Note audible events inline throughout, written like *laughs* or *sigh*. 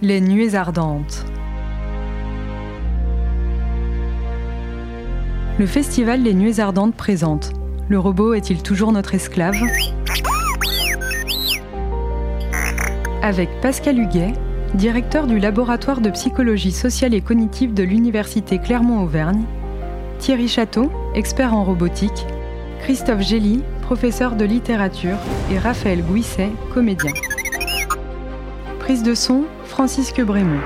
Les nuées ardentes. Le festival Les Nuées ardentes présente Le robot est-il toujours notre esclave? Avec Pascal Huguet, directeur du laboratoire de psychologie sociale et cognitive de l'Université Clermont-Auvergne, Thierry Château, expert en robotique, Christophe Gély, professeur de littérature, et Raphaël Gouisset, comédien. Prise de son, Francisque Brémond.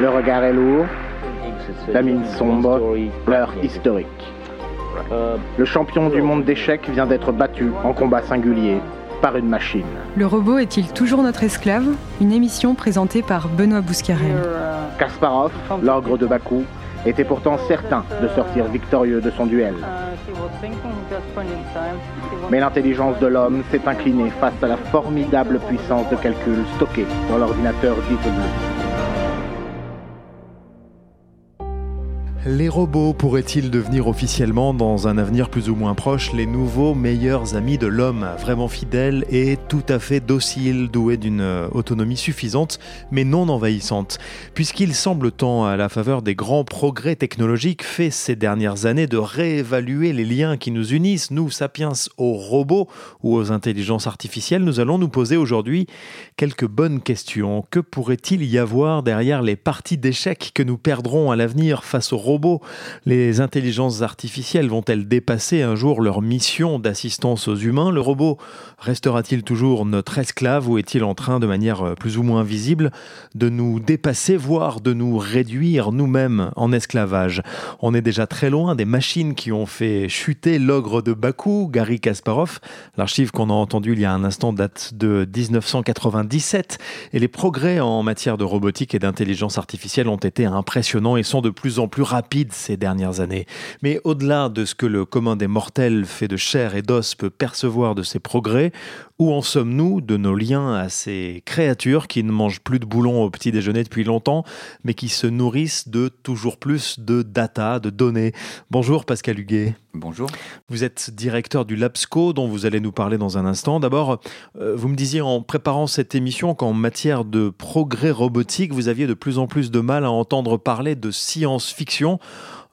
Le regard est lourd, la mine sombre, l'heure historique. Le champion du monde d'échecs vient d'être battu en combat singulier par une machine. Le robot est-il toujours notre esclave? Une émission présentée par Benoît Bouscarel. Kasparov, l'ogre de Bakou, était pourtant certain de sortir victorieux de son duel. Mais l'intelligence de l'homme s'est inclinée face à la formidable puissance de calcul stockée dans l'ordinateur dit bleu. Les robots pourraient-ils devenir officiellement, dans un avenir plus ou moins proche, les nouveaux meilleurs amis de l'homme, vraiment fidèles et tout à fait dociles, doués d'une euh, autonomie suffisante, mais non envahissante? Puisqu'il semble temps, à la faveur des grands progrès technologiques faits ces dernières années, de réévaluer les liens qui nous unissent, nous sapiens, aux robots ou aux intelligences artificielles, nous allons nous poser aujourd'hui quelques bonnes questions. Que pourrait-il y avoir derrière les parties d'échecs que nous perdrons à l'avenir face aux robots les intelligences artificielles vont-elles dépasser un jour leur mission d'assistance aux humains? Le robot restera-t-il toujours notre esclave ou est-il en train, de manière euh, plus ou moins visible, de nous dépasser, voire de nous réduire nous-mêmes en esclavage? On est déjà très loin des machines qui ont fait chuter l'ogre de Bakou, Gary Kasparov. L'archive qu'on a entendue il y a un instant date de 1997 et les progrès en matière de robotique et d'intelligence artificielle ont été impressionnants et sont de plus en plus rapides ces dernières années. Mais au-delà de ce que le commun des mortels fait de chair et d'os peut percevoir de ces progrès, où en sommes-nous de nos liens à ces créatures qui ne mangent plus de boulons au petit déjeuner depuis longtemps, mais qui se nourrissent de toujours plus de data, de données? Bonjour Pascal Huguet. Bonjour. Vous êtes directeur du LabSco dont vous allez nous parler dans un instant. D'abord, euh, vous me disiez en préparant cette émission qu'en matière de progrès robotique, vous aviez de plus en plus de mal à entendre parler de science-fiction.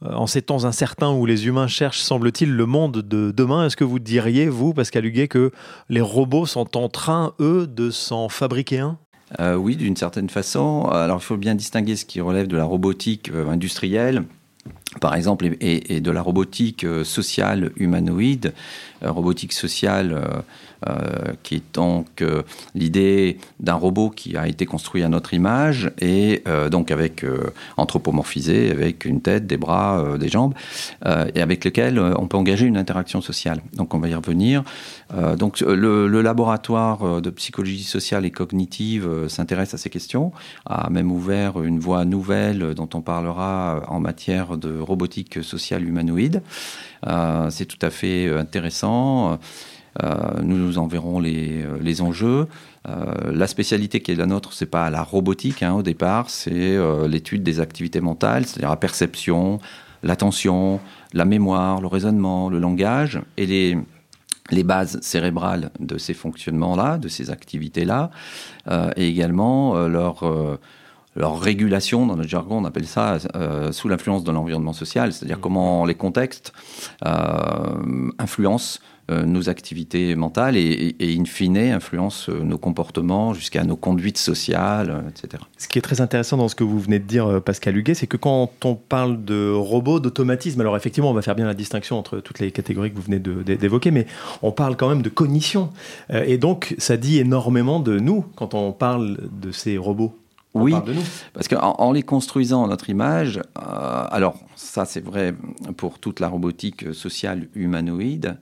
Euh, en ces temps incertains où les humains cherchent, semble-t-il, le monde de demain, est-ce que vous diriez, vous, Pascal Huguet, que les robots sont en train, eux, de s'en fabriquer un? Euh, Oui, d'une certaine façon. Alors, il faut bien distinguer ce qui relève de la robotique euh, industrielle par exemple, et, de la robotique sociale humanoïde, robotique sociale euh, qui est donc euh, l'idée d'un robot qui a été construit à notre image et euh, donc avec anthropomorphisé, avec une tête, des bras, des jambes, et avec lequel on peut engager une interaction sociale. Donc on va y revenir. donc le, le, laboratoire de psychologie sociale et cognitive s'intéresse à ces questions, a même ouvert une voie nouvelle dont on parlera en matière de robotique sociale humanoïde. C'est tout à fait intéressant. Euh, nous nous en verrons les, euh, les enjeux. Euh, la spécialité qui est la nôtre, c'est pas la robotique hein, au départ, c'est l'étude des activités mentales, c'est-à-dire la perception, l'attention, la mémoire, le raisonnement, le langage et les, les bases cérébrales de ces fonctionnements-là, de ces activités-là, et également leur leur régulation, dans notre jargon, on appelle ça sous l'influence de l'environnement social, c'est-à-dire mmh. comment les contextes influencent euh, nos activités mentales et, in fine influence euh, nos comportements jusqu'à nos conduites sociales, euh, etc. Ce qui est très intéressant dans ce que vous venez de dire, Pascal Huguet, c'est que quand on parle de robots, d'automatisme, alors effectivement, on va faire bien la distinction entre toutes les catégories que vous venez d'évoquer, mais on parle quand même de cognition. Et donc, ça dit énormément de nous quand on parle de ces robots. oui, parce qu'en en les construisant notre image, alors ça c'est vrai pour toute la robotique sociale humanoïde,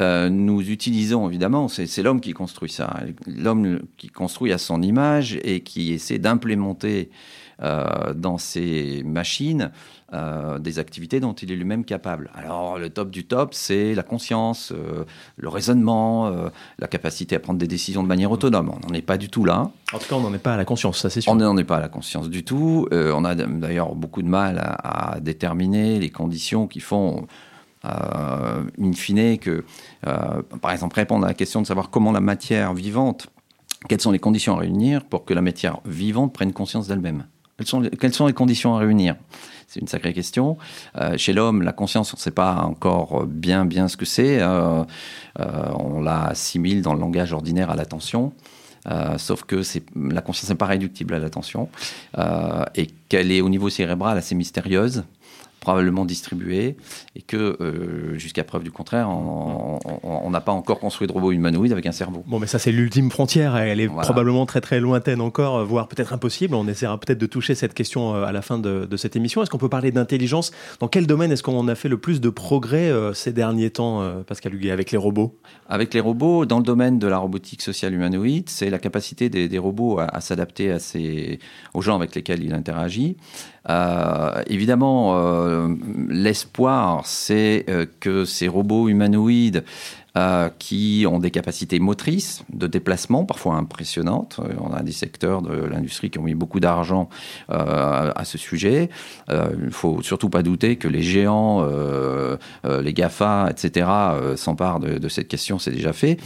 euh, nous utilisons évidemment, c'est l'homme qui construit ça, l'homme qui construit à son image et qui essaie d'implémenter euh, dans ses machines euh, des activités dont il est lui-même capable. Alors le top du top, c'est la conscience, le raisonnement, la capacité à prendre des décisions de manière autonome. On n'en est pas du tout là. En tout cas, on n'en est pas à la conscience, ça c'est sûr. On n'en est pas à la conscience du tout. on a d'ailleurs beaucoup de mal à déterminer les conditions qui font in fine, que, euh, par exemple, répondre à la question de savoir comment la matière vivante quelles sont les conditions à réunir pour que la matière vivante prenne conscience d'elle-même quelles sont, les, conditions à réunir? C'est une sacrée question. Euh, chez l'homme, la conscience, on ne sait pas encore bien bien ce que c'est. Euh, euh, on la assimile dans le langage ordinaire à l'attention. Euh, sauf que la conscience n'est pas réductible à l'attention euh, et qu'elle est au niveau cérébral assez mystérieuse probablement distribué et que, euh, jusqu'à preuve du contraire, on n'a pas encore construit de robot humanoïde avec un cerveau. Bon, mais ça, c'est l'ultime frontière. Elle est probablement très très lointaine encore, voire peut-être impossible. On essaiera peut-être de toucher cette question euh, à la fin de, de cette émission. Est-ce qu'on peut parler d'intelligence? Dans quel domaine est-ce qu'on a fait le plus de progrès euh, ces derniers temps, Pascal Huguet, avec les robots? Avec les robots, dans le domaine de la robotique sociale humanoïde, c'est la capacité des, des robots à, à s'adapter aux gens avec lesquels ils interagissent. Euh, évidemment, euh, l'espoir, c'est euh, que ces robots humanoïdes qui ont des capacités motrices de déplacement parfois impressionnantes. On a des secteurs de l'industrie qui ont mis beaucoup d'argent à ce sujet. il ne faut surtout pas douter que les géants, les GAFA, etc., s'emparent de, cette question, c'est déjà fait,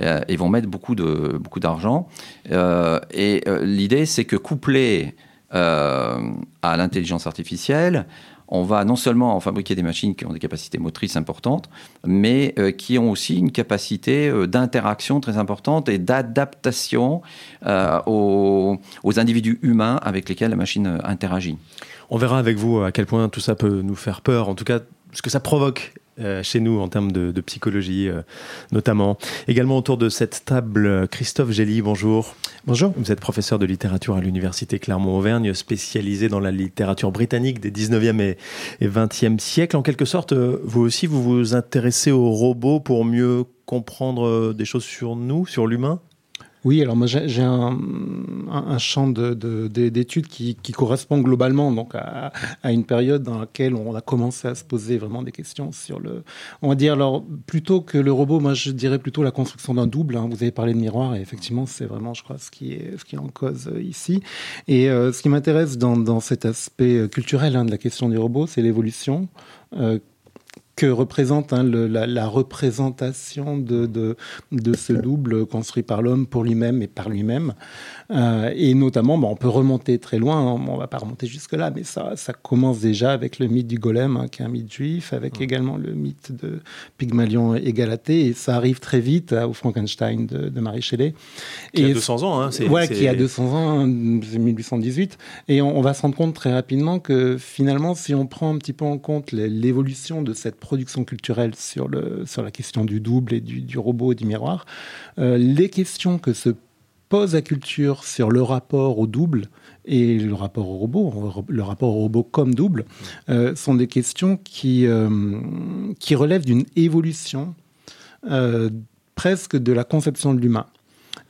et vont mettre beaucoup d'argent. Beaucoup et l'idée, c'est que coupler à l'intelligence artificielle, on va non seulement fabriquer des machines qui ont des capacités motrices importantes, mais euh, qui ont aussi une capacité euh, d'interaction très importante et d'adaptation aux, aux, individus humains avec lesquels la machine interagit. On verra avec vous à quel point tout ça peut nous faire peur, en tout cas ce que ça provoque euh, chez nous en termes de, de psychologie euh, notamment. Également autour de cette table, Christophe Gély, bonjour. Bonjour. Vous êtes professeur de littérature à l'université Clermont-Auvergne, spécialisé dans la littérature britannique des 19e et, et 20e siècles. En quelque sorte, euh, vous aussi, vous vous intéressez aux robots pour mieux comprendre des choses sur nous, sur l'humain? Oui, alors moi j'ai un, un, champ d'études qui, qui, correspond globalement donc à, à, une période dans laquelle on a commencé à se poser vraiment des questions sur le. On va dire alors plutôt que le robot, moi je dirais plutôt la construction d'un double. Hein. Vous avez parlé de miroir et effectivement c'est vraiment, je crois, ce qui est ce qui est en cause euh, ici. Et euh, ce qui m'intéresse dans, dans, cet aspect culturel hein, de la question du robot, c'est l'évolution. Euh, que représente hein, la, représentation de, ce double construit par l'homme pour lui-même et par lui-même. Euh, et notamment, bon, on peut remonter très loin, hein, on va pas remonter jusque-là, mais ça, ça commence déjà avec le mythe du golem, hein, qui est un mythe juif, avec mmh. également le mythe de Pygmalion et Galatée, et ça arrive très vite au Frankenstein de, de Marie Shelley. Qui et a 200 ans, hein, c'est... Ouais, qui a 200 ans, c'est 1818, et on, on, va se rendre compte très rapidement que finalement, si on prend un petit peu en compte l'évolution de cette production culturelle sur, le, sur la question du double et du, du robot et du miroir, euh, les questions que se pose la culture sur le rapport au double et le rapport au robot, le rapport au robot comme double, euh, sont des questions qui, euh, relèvent d'une évolution euh, presque de la conception de l'humain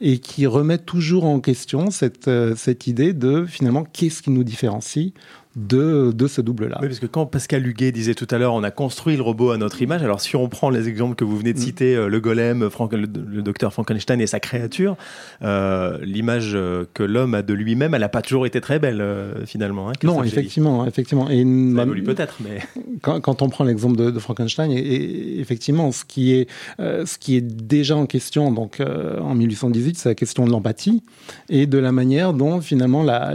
et qui remettent toujours en question cette, cette idée de finalement qu'est-ce qui nous différencie de, de ce double-là. Oui, parce que quand Pascal Huguet disait tout à l'heure, on a construit le robot à notre image, alors si on prend les exemples que vous venez de mm. citer, euh, le golem, Frank, le, le, docteur Frankenstein et sa créature, euh, l'image euh, que l'homme a de lui-même, elle n'a pas toujours été très belle, euh, finalement. Hein, non, effectivement, effectivement. Et Ça évolue peut-être, mais... *laughs* Quand, quand, on prend l'exemple de, de, Frankenstein, et, et, effectivement, ce qui, est, euh, ce qui est déjà en question, donc en 1818, c'est la question de l'empathie et de la manière dont, finalement, la la,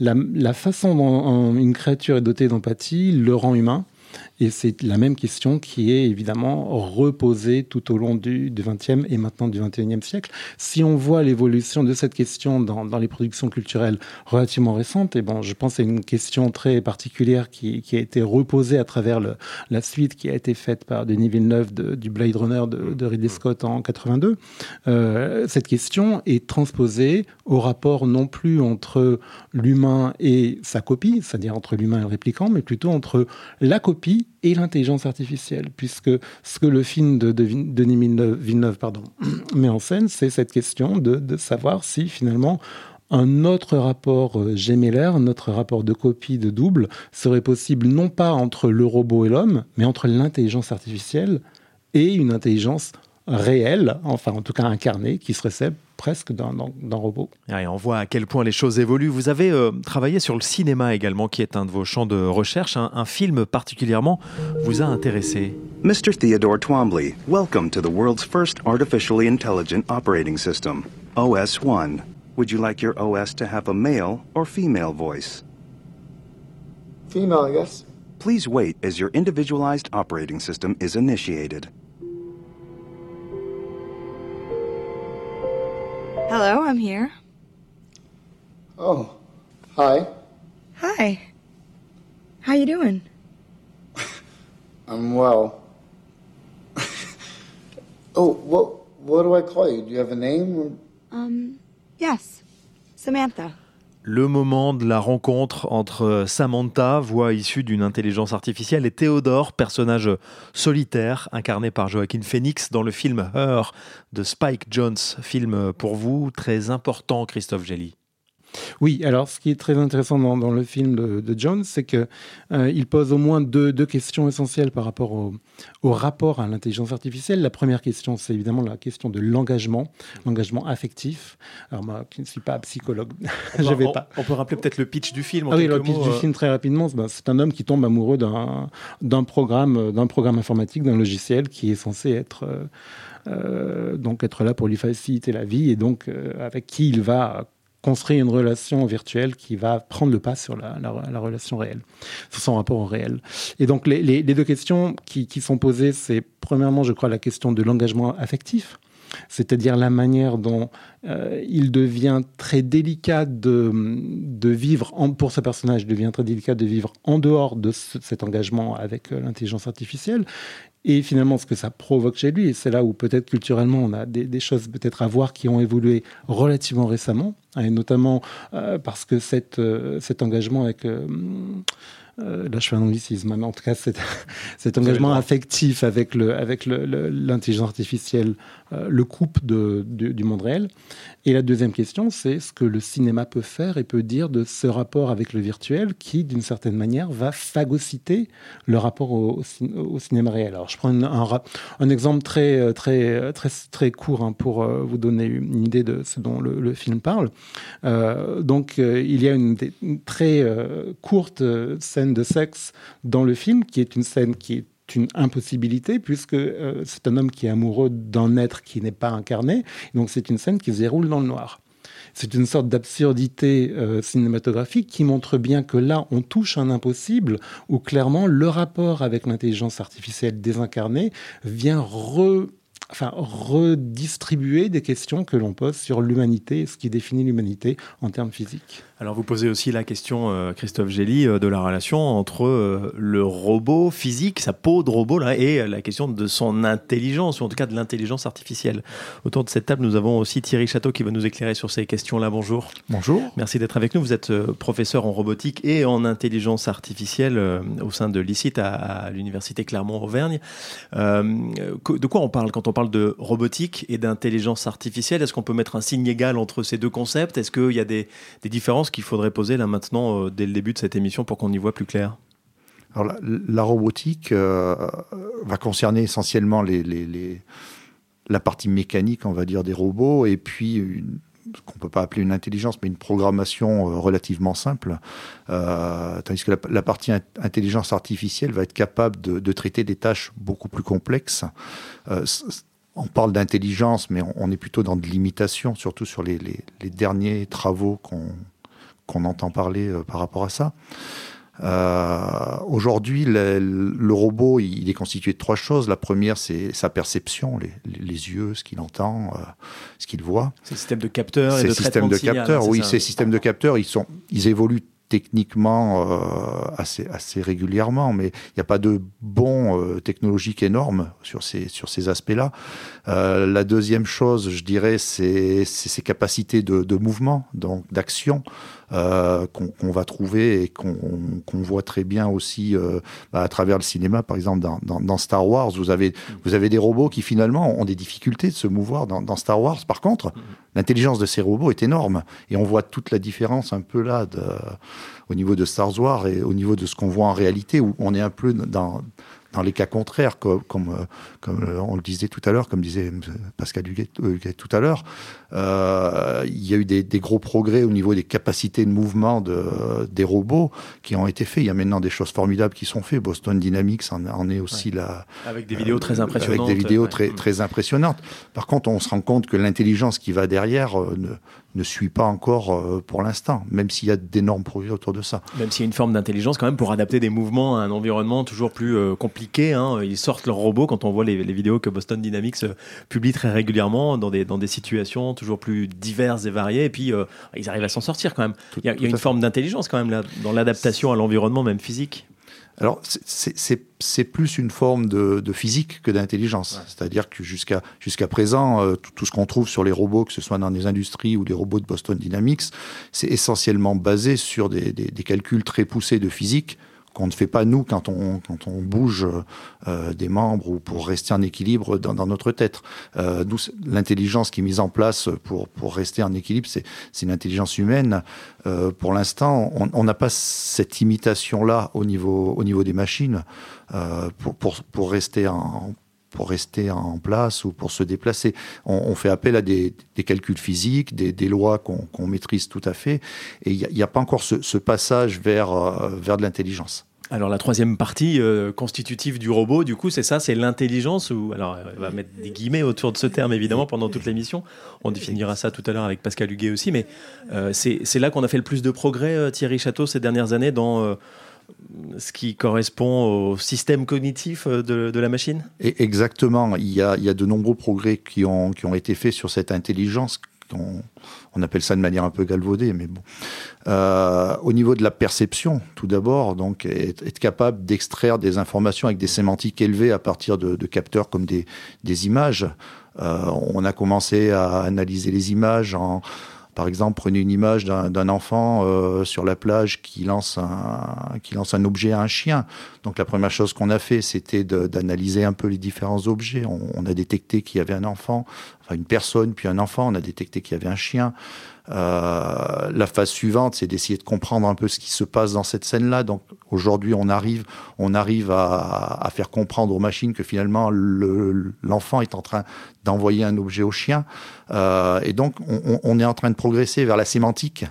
la façon dont une créature est dotée d'empathie le rend humain. Et c'est la même question qui est évidemment reposée tout au long du, du 20e et maintenant du 21e siècle. Si on voit l'évolution de cette question dans, dans, les productions culturelles relativement récentes, et bon, je pense à une question très particulière qui, qui a été reposée à travers le, la suite qui a été faite par Denis Villeneuve de, du Blade Runner de, de Ridley Scott en 82. Euh, cette question est transposée au rapport non plus entre l'humain et sa copie, c'est-à-dire entre l'humain et le répliquant, mais plutôt entre la copie et l'intelligence artificielle, puisque ce que le film de, de Denis Villeneuve, pardon, *clears throat* met en scène, c'est cette question de, savoir si finalement un autre rapport euh, notre rapport de copie, de double, serait possible non pas entre le robot et l'homme, mais entre l'intelligence artificielle et une intelligence réelle, enfin en tout cas incarnée, qui serait celle presque d'un robot. Et on voit à quel point les choses évoluent. Vous avez euh, travaillé sur le cinéma également, qui est un de vos champs de recherche. Un, un film particulièrement vous a intéressé. Mr. Theodore Twombly, welcome to the world's first artificially intelligent operating system, OS 1. Would you like your OS to have a male or female voice? Female, I guess. Please wait as your individualized operating system is initiated. Hello, I'm here. Oh, hi. Hi. How you doing? *laughs* I'm well. *laughs* oh, what what do I call you? Do you have a name? Um, yes. Samantha. Le moment de la rencontre entre Samantha, voix issue d'une intelligence artificielle, et Théodore, personnage solitaire incarné par Joaquin Phoenix dans le film Her de Spike Jones, film pour vous très important, Christophe Gelly. Oui, alors ce qui est très intéressant dans, le film de, Jones, c'est qu'il euh, pose au moins deux, questions essentielles par rapport au, rapport à l'intelligence artificielle. La première question, c'est évidemment la question de l'engagement, l'engagement affectif. Alors moi, qui ne suis pas psychologue, *laughs* je vais pas. On peut rappeler peut-être le pitch du film. ah oui, le pitch du euh. film très rapidement. Ben, c'est un homme qui tombe amoureux d'un programme, d'un programme informatique, d'un logiciel qui est censé être euh, donc être là pour lui faciliter la vie et donc avec qui il va construire une relation virtuelle qui va prendre le pas sur la, relation réelle, sur son rapport au réel. Et donc les, deux questions qui, sont posées, c'est premièrement, je crois, la question de l'engagement affectif c'est-à-dire la manière dont euh, il devient très délicat de, vivre, pour ce personnage, il devient très délicat de vivre en dehors de cet engagement avec euh, l'intelligence artificielle, et finalement ce que ça provoque chez lui. Et c'est là où peut-être culturellement on a des, choses peut-être à voir qui ont évolué relativement récemment, hein, et notamment euh, parce que cette, euh, cet engagement avec euh, là je fais un anglicisme, mais en tout cas cet, *laughs* cet engagement affectif avec le avec l'intelligence artificielle le coupe de, du monde réel. Et la deuxième question, c'est ce que le cinéma peut faire et peut dire de ce rapport avec le virtuel qui, d'une certaine manière, va phagocyter le rapport au, cinéma réel. Alors, je prends un, exemple très, très, très, très court hein, pour euh, vous donner une idée de ce dont le, film parle. Euh, donc, euh, il y a une très courte scène de sexe dans le film qui est une scène qui est une impossibilité puisque euh, c'est un homme qui est amoureux d'un être qui n'est pas incarné. Donc c'est une scène qui se déroule dans le noir. C'est une sorte d'absurdité euh, cinématographique qui montre bien que là, on touche un impossible où clairement le rapport avec l'intelligence artificielle désincarnée vient re enfin, redistribuer des questions que l'on pose sur l'humanité, ce qui définit l'humanité en termes physiques. Alors vous posez aussi la question, euh, Christophe Gély, euh, de la relation entre euh, le robot physique, sa peau de robot, là, et la question de son intelligence, ou en tout cas de l'intelligence artificielle. Autour de cette table, nous avons aussi Thierry Château qui va nous éclairer sur ces questions-là. Bonjour. Bonjour. Merci d'être avec nous. Vous êtes professeur en robotique et en intelligence artificielle au sein de l'ICIT à, l'Université Clermont-Auvergne. de quoi on parle quand on parle de robotique et d'intelligence artificielle? Est-ce qu'on peut mettre un signe égal entre ces deux concepts? Est-ce qu'il y a des, des différences qu'il faudrait poser là maintenant, euh, dès le début de cette émission, pour qu'on y voit plus clair. Alors, la, robotique euh, va concerner essentiellement les, la partie mécanique, on va dire, des robots, et puis ce qu'on ne peut pas appeler une intelligence, mais une programmation euh, relativement simple, tandis que la, partie intelligence artificielle va être capable de, traiter des tâches beaucoup plus complexes. On parle d'intelligence, mais on, est plutôt dans de l'imitation, surtout sur les derniers travaux qu'on qu'on entend parler euh, par rapport à ça. Euh, Aujourd'hui, le, robot, il, est constitué de trois choses. La première, c'est sa perception, les, les, yeux, ce qu'il entend, euh, ce qu'il voit. Ces systèmes de capteurs de systèmes de, capteurs, oui, ces systèmes de capteurs, ils sont, ils évoluent techniquement euh, assez, assez régulièrement, mais il n'y a pas de bon euh, technologique énorme sur ces, sur ces aspects-là. Euh, la deuxième chose, je dirais, c'est ses capacités de, de mouvement, donc d'action. Euh, qu'on va trouver et qu'on voit très bien aussi euh, à travers le cinéma. Par exemple, dans, Star Wars, vous avez, vous avez des robots qui finalement ont des difficultés de se mouvoir dans, Star Wars. Par contre, l'intelligence de ces robots est énorme et on voit toute la différence un peu là au niveau de Star Wars et au niveau de ce qu'on voit en réalité où on est un peu dans dans les cas contraires, comme, comme, comme on le disait tout à l'heure, comme disait Pascal Huguet, tout à l'heure, il y a eu des, des, gros progrès au niveau des capacités de mouvement de, des robots qui ont été faits. Il y a maintenant des choses formidables qui sont faites. Boston Dynamics en, est aussi là. Avec des vidéos très impressionnantes. Avec des vidéos très, très impressionnantes. Par contre, on se rend compte que l'intelligence qui va derrière ne suit pas encore euh, pour l'instant, même s'il y a d'énormes projets autour de ça. Même s'il y a une forme d'intelligence quand même pour adapter des mouvements à un environnement toujours plus euh, compliqué. Hein. Ils sortent leurs robots quand on voit les, vidéos que Boston Dynamics euh, publie très régulièrement dans des, dans des situations toujours plus diverses et variées. Et puis ils arrivent à s'en sortir quand même. il y a, il y a une forme d'intelligence quand même là, dans l'adaptation à l'environnement, même physique. Alors, c'est plus une forme de, physique que d'intelligence. C'est-à-dire que jusqu'à jusqu'à présent, euh, tout, ce qu'on trouve sur les robots, que ce soit dans les industries ou les robots de Boston Dynamics, c'est essentiellement basé sur des, des, calculs très poussés de physique qu'on ne fait pas nous quand on, quand on bouge euh, des membres ou pour rester en équilibre dans, dans notre tête. Euh, l'intelligence qui est mise en place pour, pour rester en équilibre, c'est une intelligence humaine. Euh, pour l'instant, on n'a pas cette imitation-là au niveau, au niveau des machines euh, pour, pour, pour rester en pour rester en place ou pour se déplacer. On, fait appel à des, calculs physiques, des, lois qu'on maîtrise tout à fait, et il n'y a, pas encore ce, passage vers, euh, vers de l'intelligence. Alors la troisième partie euh, constitutive du robot, du coup, c'est ça, c'est l'intelligence. Ou alors, on va mettre des guillemets autour de ce terme évidemment pendant toute l'émission. On définira ça tout à l'heure avec Pascal Huguet aussi, mais euh, c'est là qu'on a fait le plus de progrès, euh, Thierry Château, ces dernières années dans ce qui correspond au système cognitif de, la machine? exactement. Il y, a, de nombreux progrès qui ont, qui ont été faits sur cette intelligence on, appelle ça de manière un peu galvaudée, mais bon. Euh, au niveau de la perception, tout d'abord, donc être, capable d'extraire des informations avec des sémantiques élevées à partir de, capteurs comme des, images. Euh, on a commencé à analyser les images en par exemple, prenez une image d'un enfant euh, sur la plage qui lance, un, qui lance un objet à un chien. Donc la première chose qu'on a fait, c'était d'analyser un peu les différents objets. On, a détecté qu'il y avait un enfant, enfin une personne, puis un enfant. On a détecté qu'il y avait un chien. Euh, la phase suivante, c'est d'essayer de comprendre un peu ce qui se passe dans cette scène-là. Donc aujourd'hui, on arrive, on arrive à, à, faire comprendre aux machines que finalement l'enfant est en train d'envoyer un objet au chien. Euh, et donc on, on, est en train de progresser vers la sémantique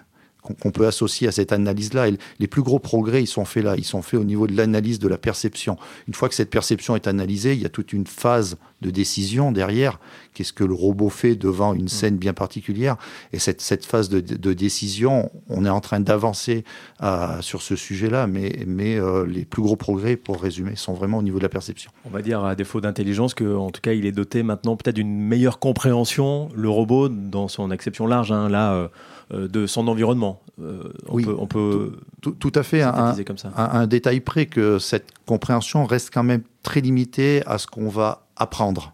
qu'on peut associer à cette analyse-là. Les plus gros progrès, ils sont faits là. Ils sont faits au niveau de l'analyse de la perception. Une fois que cette perception est analysée, il y a toute une phase de décision derrière. Qu'est-ce que le robot fait devant une mm. scène bien particulière? Et cette, cette phase de, de, décision, on est en train d'avancer euh, sur ce sujet-là, mais, mais euh, les plus gros progrès, pour résumer, sont vraiment au niveau de la perception. On va dire, à défaut d'intelligence, qu'en tout cas, il est doté maintenant peut-être d'une meilleure compréhension, le robot, dans son acception large. Hein, là, euh, de son environnement. Euh, on oui, peut, on peut tout, à fait. Un, comme ça. Un, détail près que cette compréhension reste quand même très limitée à ce qu'on va apprendre.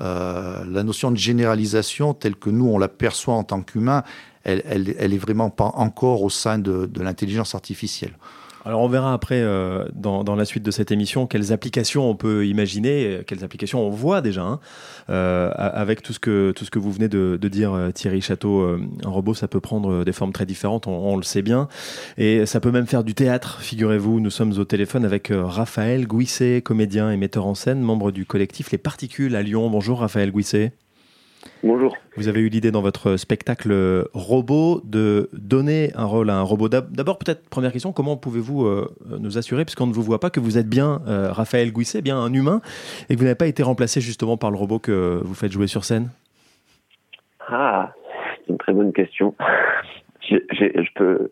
Euh, la notion de généralisation, telle que nous on la perçoit en tant qu'humain, elle, elle, elle, est vraiment pas encore au sein de, de l'intelligence artificielle. Alors on verra après euh, dans, dans, la suite de cette émission quelles applications on peut imaginer, quelles applications on voit déjà, hein, euh, avec tout ce que tout ce que vous venez de, de dire euh, Thierry Château. Euh, un robot, ça peut prendre des formes très différentes, on, on, le sait bien, et ça peut même faire du théâtre. Figurez-vous, nous sommes au téléphone avec Raphaël Gouisset, comédien et metteur en scène, membre du collectif Les Particules à Lyon. Bonjour Raphaël Gouisset. Bonjour. Vous avez eu l'idée dans votre spectacle robot de donner un rôle à un robot. D'abord, peut-être, première question, comment pouvez-vous euh, nous assurer, puisqu'on ne vous voit pas, que vous êtes bien euh, Raphaël Gouisset, bien un humain, et que vous n'avez pas été remplacé justement par le robot que vous faites jouer sur scène? Ah, c'est une très bonne question. *laughs* je peux...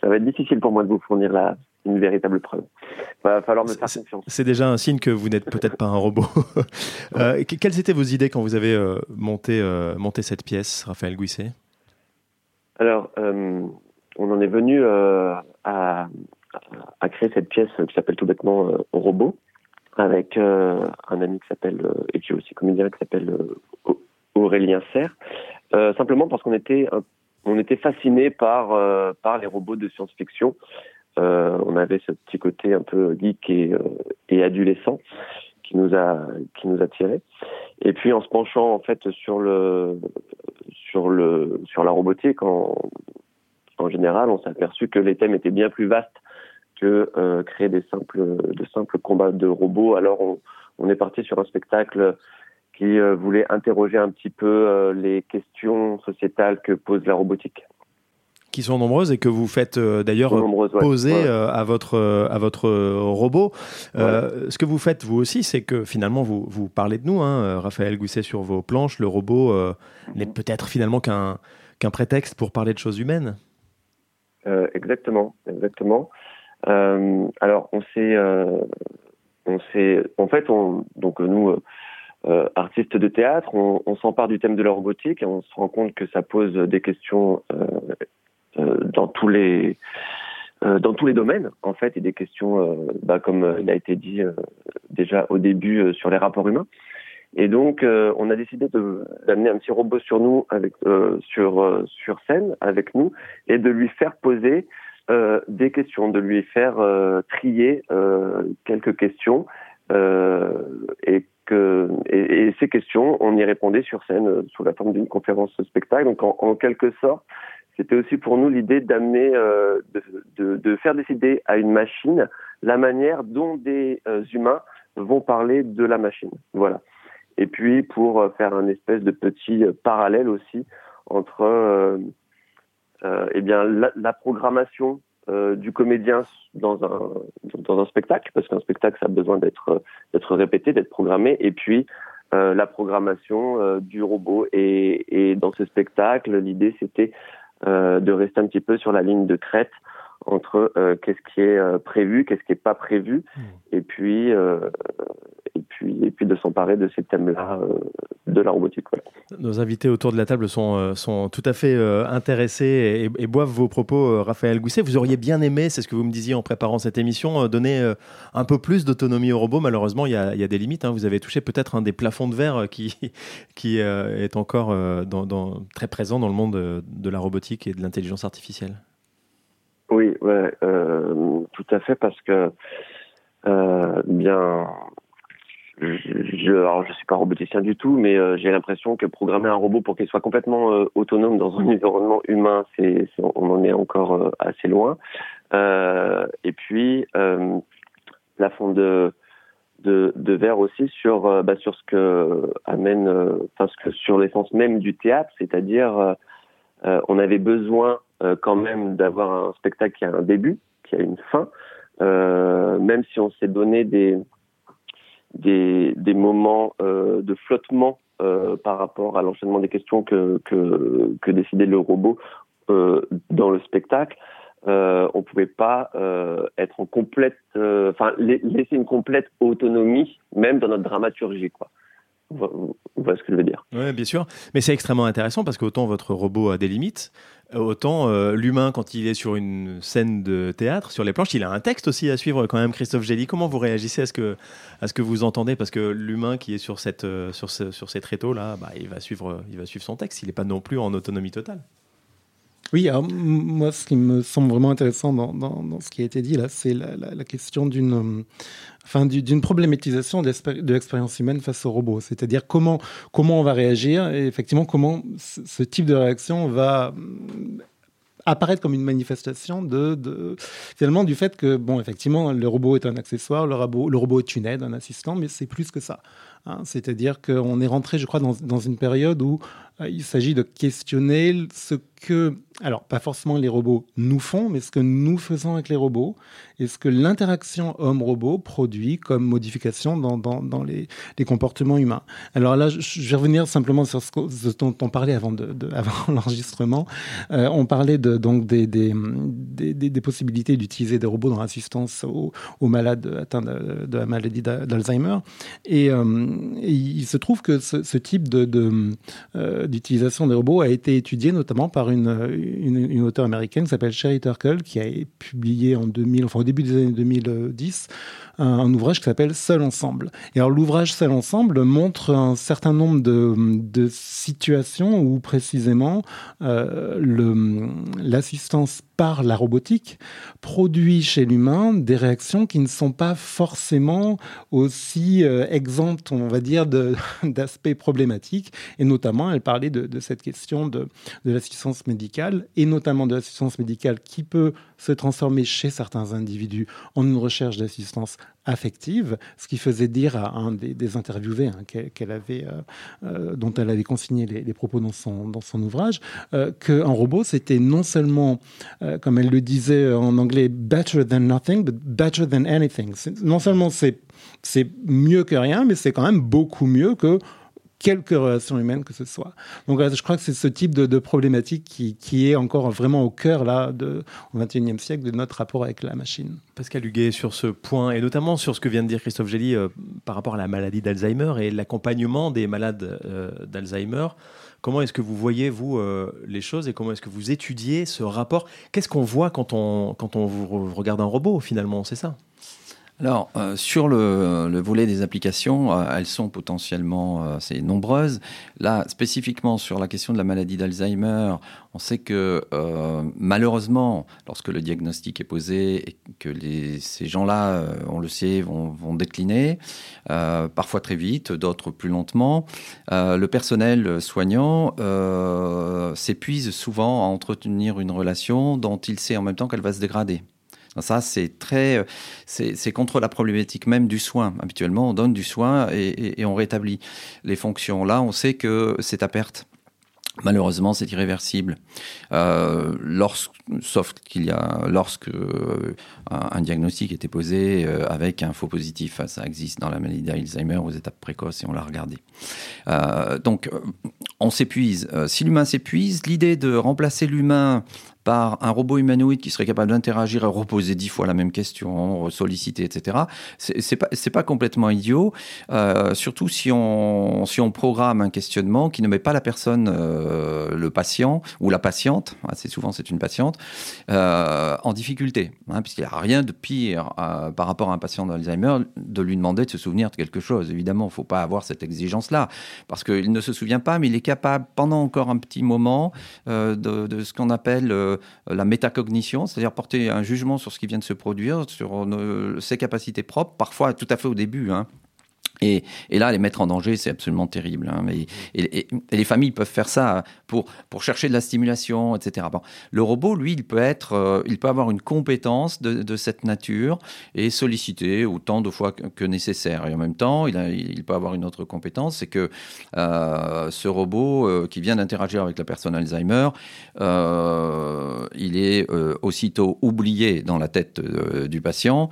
Ça va être difficile pour moi de vous fournir la, une véritable preuve. Il va falloir me faire confiance. C'est déjà un signe que vous n'êtes peut-être pas un robot. *laughs* euh, quelles étaient vos idées quand vous avez euh, monté, euh, monté cette pièce, Raphaël Guisset? Alors, on en est venu à, à, créer cette pièce qui s'appelle tout bêtement Robot, avec un ami qui s'appelle, et qui est aussi comédien, qui s'appelle Aurélien Serre, simplement parce qu'on était on était fasciné par par les robots de science-fiction on avait ce petit côté un peu geek et, euh, adolescent qui nous a qui nous. Et puis en se penchant en fait sur le sur le sur la robotique en général, on s'est aperçu que les thèmes étaient bien plus vastes que créer des simples, de simples combats de robots. Alors on, on est parti sur un spectacle qui voulait interroger un petit peu les questions sociétales que pose la robotique qui sont nombreuses et que vous faites euh, d'ailleurs poser euh, à votre euh, à votre robot. ce que vous faites vous aussi, c'est que finalement vous vous parlez de nous, hein, Raphaël Gousset sur vos planches. Le robot n'est peut-être finalement qu'un qu'un prétexte pour parler de choses humaines. exactement, exactement. alors on s'est on s'est en fait on donc nous artistes de théâtre, on, on s'empare du thème de la robotique et on se rend compte que ça pose des questions euh, dans tous les euh, dans tous les domaines en fait et des questions euh, bah, comme il a été dit déjà au début sur les rapports humains et donc, on a décidé d'amener un petit robot sur nous, avec, sur sur scène avec nous, et de lui faire poser des questions, de lui faire trier quelques questions, et que et, ces questions, on y répondait sur scène sous la forme d'une conférence spectacle. Donc, en quelque sorte, c'était aussi pour nous l'idée d'amener, euh, de, de, de, faire décider à une machine la manière dont des euh, humains vont parler de la machine. Voilà. Et puis pour euh, faire un espèce de petit parallèle aussi entre euh, eh bien la, la programmation du comédien dans un dans un spectacle, parce qu'un spectacle ça a besoin d'être d'être répété, d'être programmé, et puis la programmation du robot. Et, et dans ce spectacle, l'idée c'était euh, de rester un petit peu sur la ligne de crête entre euh, qu'est-ce qui est euh, prévu, qu'est-ce qui n'est pas prévu, mmh. et puis et puis et puis de s'emparer de ces thèmes-là de la robotique. Nos invités autour de la table sont, sont tout à fait intéressés et, boivent vos propos, Raphaël Gousset. Vous auriez bien aimé, c'est ce que vous me disiez en préparant cette émission, donner un peu plus d'autonomie au robot. Malheureusement, il y a, y a des limites. Hein. Vous avez touché peut-être un des plafonds de verre qui, *laughs* qui est encore dans, très présent dans le monde de la robotique et de l'intelligence artificielle. Oui, ouais, euh, tout à fait, parce que euh, bien, je, alors je suis pas roboticien du tout, mais euh, j'ai l'impression que programmer un robot pour qu'il soit complètement euh, autonome dans un *laughs* environnement humain, c'est, on en est encore euh, assez loin. et puis la fond de de, de verre aussi sur bah, sur ce que amène, enfin ce que sur l'essence même du théâtre, c'est-à-dire on avait besoin euh, quand même d'avoir un spectacle qui a un début, qui a une fin, euh, même si on s'est donné des, des, moments euh, de flottement euh, par rapport à l'enchaînement des questions que, que, décidait le robot euh, dans le spectacle. Euh, on pouvait pas être en complète, enfin laisser une complète autonomie, même dans notre dramaturgie, quoi. Vous voyez ce que je veux dire Oui, bien sûr. Mais c'est extrêmement intéressant parce qu'autant votre robot a des limites, autant euh, l'humain, quand il est sur une scène de théâtre, sur les planches, il a un texte aussi à suivre quand même. Christophe Gély, comment vous réagissez à ce que, vous entendez? Parce que l'humain qui est sur, cette, euh, ces tréteaux là, bah, il, il va suivre son texte. Il n'est pas non plus en autonomie totale. Oui, alors moi, ce qui me semble vraiment intéressant dans, ce qui a été dit là, c'est la, question d'une, euh, enfin, d'une problématisation de l'expérience humaine face au robot. C'est-à-dire comment comment on va réagir et effectivement comment ce type de réaction va apparaître comme une manifestation de, de, finalement du fait que bon effectivement le robot est un accessoire, le robot, le robot est une aide, un assistant, mais c'est plus que ça. Hein. C'est-à-dire qu'on est rentré, je crois, dans, dans une période où euh, il s'agit de questionner ce que, alors pas forcément les robots nous font, mais ce que nous faisons avec les robots et ce que l'interaction homme-robot produit comme modification dans, dans, dans les, les, comportements humains. Alors là, je, vais revenir simplement sur ce, dont on parlait avant, de, *laughs* avant l'enregistrement. Euh, on parlait de, donc des, des, des, des possibilités d'utiliser des robots dans l'assistance aux, aux, malades atteints de, de la maladie d'Alzheimer. Et, euh, il se trouve que ce, type euh, d'utilisation des robots a été étudiée notamment par une, auteure américaine qui s'appelle Sherry Turkle, qui a publié en 2000, enfin au début des années 2010, un, un ouvrage qui s'appelle Seul ensemble. Et alors l'ouvrage Seul ensemble montre un certain nombre de, de situations où précisément euh, l'assistance par la robotique produit chez l'humain des réactions qui ne sont pas forcément aussi euh, exemptes, on va dire, *laughs* d'aspects problématiques. Et notamment, elle parlait de, cette question de, de l'assistance médicale, et notamment de l'assistance médicale qui peut se transformer chez certains individus en une recherche d'assistance affective, ce qui faisait dire à un des, interviewés hein, qu'elle avait, euh, euh, dont elle avait consigné les, propos dans son, dans son ouvrage, qu'un robot, c'était non seulement, comme elle le disait en anglais, better than nothing, but better than anything. Non seulement c'est mieux que rien, mais c'est quand même beaucoup mieux que quelque relation humaine que ce soit. Donc je crois que c'est ce type de, problématique qui, est encore vraiment au cœur là, de, au XXIe siècle de notre rapport avec la machine. Pascal Huguet, sur ce point, et notamment sur ce que vient de dire Christophe Gély euh, par rapport à la maladie d'Alzheimer et l'accompagnement des malades euh, d'Alzheimer, comment est-ce que vous voyez, vous, euh, les choses et comment est-ce que vous étudiez ce rapport? Qu'est-ce qu'on voit quand on, quand on regarde un robot, finalement? C'est ça? Alors, euh, sur le, volet des applications, euh, elles sont potentiellement euh, assez nombreuses. Là, spécifiquement sur la question de la maladie d'Alzheimer, on sait que malheureusement, lorsque le diagnostic est posé et que ces gens-là, on le sait, vont, vont décliner, parfois très vite, d'autres plus lentement, le personnel soignant s'épuise souvent à entretenir une relation dont il sait en même temps qu'elle va se dégrader. Ça, c'est très, c'est contre la problématique même du soin. Habituellement, on donne du soin et, on rétablit les fonctions. Là, on sait que c'est à perte. Malheureusement, c'est irréversible. Euh, sauf qu'il y a, lorsque euh, un, diagnostic était posé euh, avec un faux positif, ça existe dans la maladie d'Alzheimer aux étapes précoces et on l'a regardé. donc, on s'épuise. si l'humain s'épuise, l'idée de remplacer l'humain par un robot humanoïde qui serait capable d'interagir et reposer dix fois la même question, solliciter, etc. C'est pas c'est pas complètement idiot, euh, surtout si on si on programme un questionnement qui ne met pas la personne, euh, le patient ou la patiente, assez souvent c'est une patiente, euh, en difficulté, hein, puisqu'il n'y a rien de pire par rapport à un patient d'Alzheimer de lui demander de se souvenir de quelque chose. Évidemment, il ne faut pas avoir cette exigence-là, parce qu'il ne se souvient pas, mais il est capable pendant encore un petit moment de, de, ce qu'on appelle la métacognition, c'est-à-dire porter un jugement sur ce qui vient de se produire, sur ses capacités propres, parfois tout à fait au début. Hein. Et, là, les mettre en danger, c'est absolument terrible. Hein. Et, les familles peuvent faire ça pour, pour chercher de la stimulation, etc. Bon. Le robot, lui, il peut, être, euh, il peut avoir une compétence de, cette nature et solliciter autant de fois que, nécessaire. Et en même temps, il, a, il, peut avoir une autre compétence, c'est que euh, ce robot euh, qui vient d'interagir avec la personne Alzheimer, il est aussitôt oublié dans la tête du patient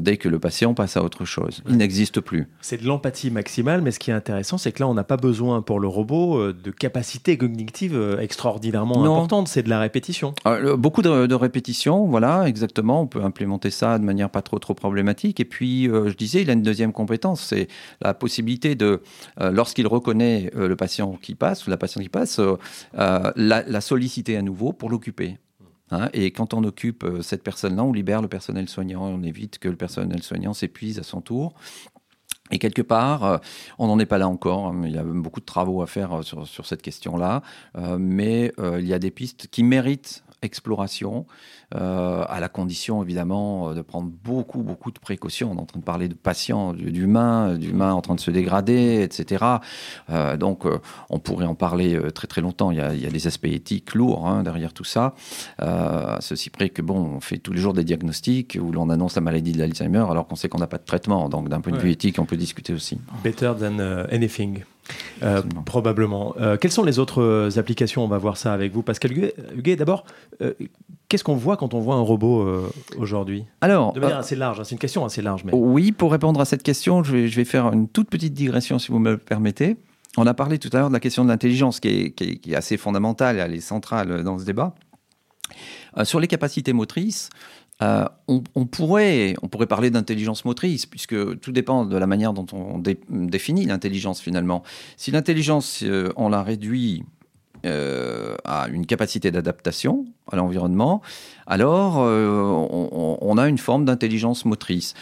dès que le patient passe à autre chose. Il n'existe plus. C'est de l'empathie maximale, mais ce qui est intéressant, c'est que là, on n'a pas besoin pour le robot euh, de capacités cognitives euh, extraordinairement importantes. C'est de la répétition. Euh, beaucoup de, de répétitions, voilà, exactement. On peut implémenter ça de manière pas trop trop problématique. Et puis, je disais, il a une deuxième compétence, c'est la possibilité de, lorsqu'il reconnaît le patient qui passe ou la patiente qui passe, la, la solliciter à nouveau pour l'occuper. Hein. et quand on occupe cette personne-là, on libère le personnel soignant et on évite que le personnel soignant s'épuise à son tour. Et quelque part, euh, on n'en est pas là encore. Hein, il y a beaucoup de travaux à faire euh, sur, cette question-là, euh, mais il y a des pistes qui méritent exploration, euh, à la condition évidemment euh, de prendre beaucoup, beaucoup de précautions. On est en train de parler de patients, d'humains, d'humains en train de se dégrader, etc. Euh, donc on pourrait en parler très très longtemps. Il y a, il y a des aspects éthiques lourds hein, derrière tout ça. ceci près que bon, on fait tous les jours des diagnostics où l'on annonce la maladie de l'Alzheimer alors qu'on sait qu'on n'a pas de traitement. Donc d'un point de vue éthique, on peut discuter aussi. Better than anything. Euh, probablement. Euh, quelles sont les autres euh, applications? On va voir ça avec vous. Pascal Huguet, d'abord, qu'est-ce qu'on voit quand on voit un robot aujourd'hui? Alors, de manière assez large, hein, c'est une question assez large. Mais... Oui, pour répondre à cette question, je vais, faire une toute petite digression si vous me le permettez. On a parlé tout à l'heure de la question de l'intelligence qui est, qui est, assez fondamentale, elle est centrale dans ce débat. sur les capacités motrices, euh, on, pourrait, on pourrait parler d'intelligence motrice, puisque tout dépend de la manière dont on définit l'intelligence finalement. Si l'intelligence, euh, on la réduit euh, à une capacité d'adaptation à l'environnement, alors on, a une forme d'intelligence motrice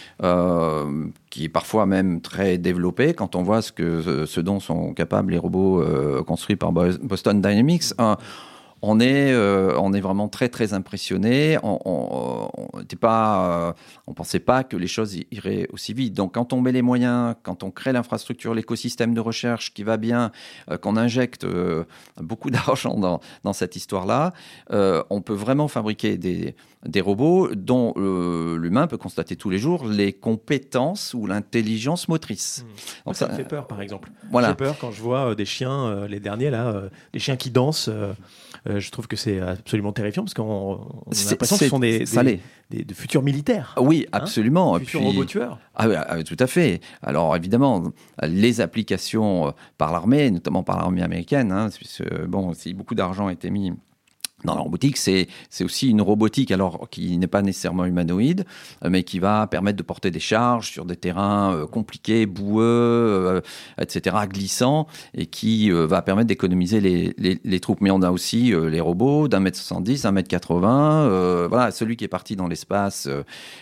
qui est parfois même très développée quand on voit ce, que, ce dont sont capables les robots construits par Boston Dynamics on est, euh, on est vraiment très très impressionné. On, on, pas, on pensait pas que les choses iraient aussi vite. Donc quand on met les moyens, quand on crée l'infrastructure, l'écosystème de recherche qui va bien, qu'on injecte beaucoup *laughs* d'argent dans, dans, cette histoire-là, on peut vraiment fabriquer des, des robots dont l'humain peut constater tous les jours les compétences ou l'intelligence motrice. Mmh. Donc ça, me fait peur, par exemple. Voilà. J'ai peur quand je vois des chiens, les derniers là, des chiens qui dansent. Euh, je trouve que c'est absolument terrifiant parce qu'on a l'impression que ce sont des, des, des, futurs militaires. Oui, hein absolument. futurs robots tueurs. Ah, ah tout à fait. Alors évidemment, les applications euh, par l'armée, notamment par l'armée américaine, hein, bon, si beaucoup d'argent a été mis dans la robotique, c'est aussi une robotique alors qui n'est pas nécessairement humanoïde, euh, mais qui va permettre de porter des charges sur des terrains euh, compliqués, boueux, euh, etc., glissants, et qui va permettre d'économiser les, troupes. Mais on a aussi les robots d'un mètre 70, un mètre 80. voilà, celui qui est parti dans l'espace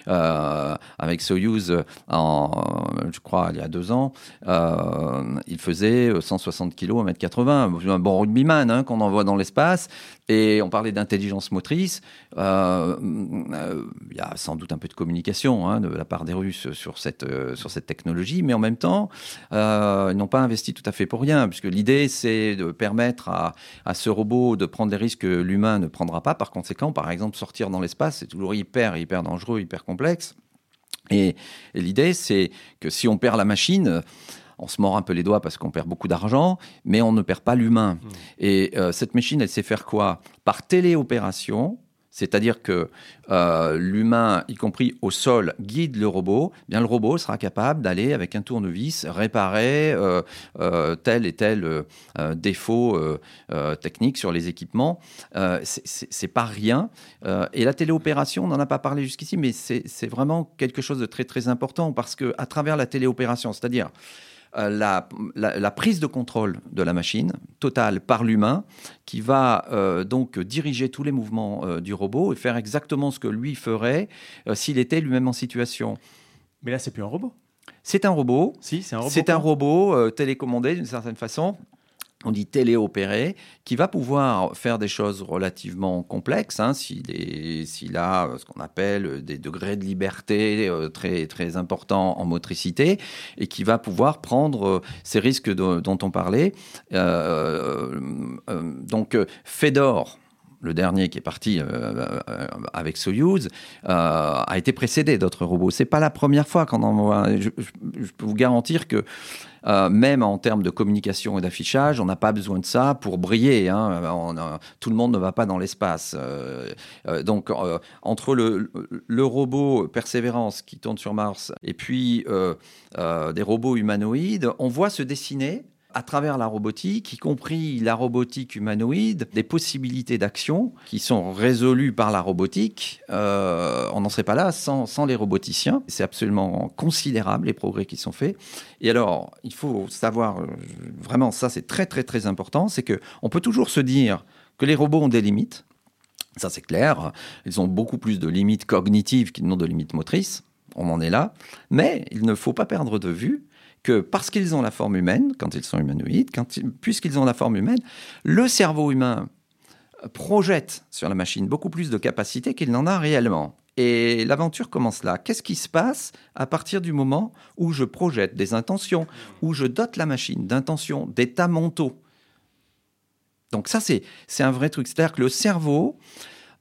avec Soyuz, je crois, il y a deux ans, il faisait 160 kg, un mètre 80. Un bon rugbyman hein, qu'on envoie dans l'espace. Et on parlait d'intelligence motrice. Euh, euh, il y a sans doute un peu de communication hein, de la part des Russes sur cette, euh, sur cette technologie, mais en même temps, ils n'ont pas investi tout à fait pour rien, puisque l'idée, c'est de permettre à, à, ce robot de prendre des risques que l'humain ne prendra pas. Par conséquent, par exemple, sortir dans l'espace, c'est toujours hyper, hyper dangereux, hyper complexe. Et, et l'idée, c'est que si on perd la machine, on se mord un peu les doigts parce qu'on perd beaucoup d'argent, mais on ne perd pas l'humain. Mmh. Et euh, cette machine, elle sait faire quoi? Par téléopération, c'est-à-dire que euh, l'humain, y compris au sol, guide le robot. Eh bien, le robot sera capable d'aller avec un tournevis réparer euh, tel et tel défaut technique sur les équipements. c'est pas rien. et la téléopération, on n'en a pas parlé jusqu'ici, mais c'est vraiment quelque chose de très très important parce que à travers la téléopération, c'est-à-dire euh, la, prise de contrôle de la machine totale par l'humain qui va euh, donc diriger tous les mouvements euh, du robot et faire exactement ce que lui ferait s'il était lui-même en situation. Mais là, c'est plus un robot. C'est un robot. Si, c'est un robot. C'est un robot télécommandé d'une certaine façon on dit téléopéré, qui va pouvoir faire des choses relativement complexes, hein, s'il a euh, ce qu'on appelle des degrés de liberté euh, très, très importants en motricité, et qui va pouvoir prendre euh, ces risques dont on parlait. donc, Fedor, le dernier qui est parti avec Soyuz, a été précédé d'autres robots. C'est pas la première fois qu'on en je, peux vous garantir que euh, même en termes de communication et d'affichage, on n'a pas besoin de ça pour briller. Hein. tout le monde ne va pas dans l'espace. Euh, euh, donc, entre le, le, robot Persévérance qui tourne sur Mars et puis des robots humanoïdes, on voit se dessiner à travers la robotique, y compris la robotique humanoïde, des possibilités d'action qui sont résolues par la robotique. Euh, on n'en serait pas là sans, sans les roboticiens. C'est absolument considérable les progrès qui sont faits. Et alors, il faut savoir, euh, vraiment, ça c'est très très très important, c'est que on peut toujours se dire que les robots ont des limites. Ça c'est clair. Ils ont beaucoup plus de limites cognitives qu'ils n'ont de limites motrices. On en est là. Mais il ne faut pas perdre de vue que parce qu'ils ont la forme humaine, quand ils sont humanoïdes, puisqu'ils ont la forme humaine, le cerveau humain projette sur la machine beaucoup plus de capacités qu'il n'en a réellement. Et l'aventure commence là. Qu'est-ce qui se passe à partir du moment où je projette des intentions, où je dote la machine d'intentions, d'états mentaux? Donc ça, c'est un vrai truc. C'est-à-dire que le cerveau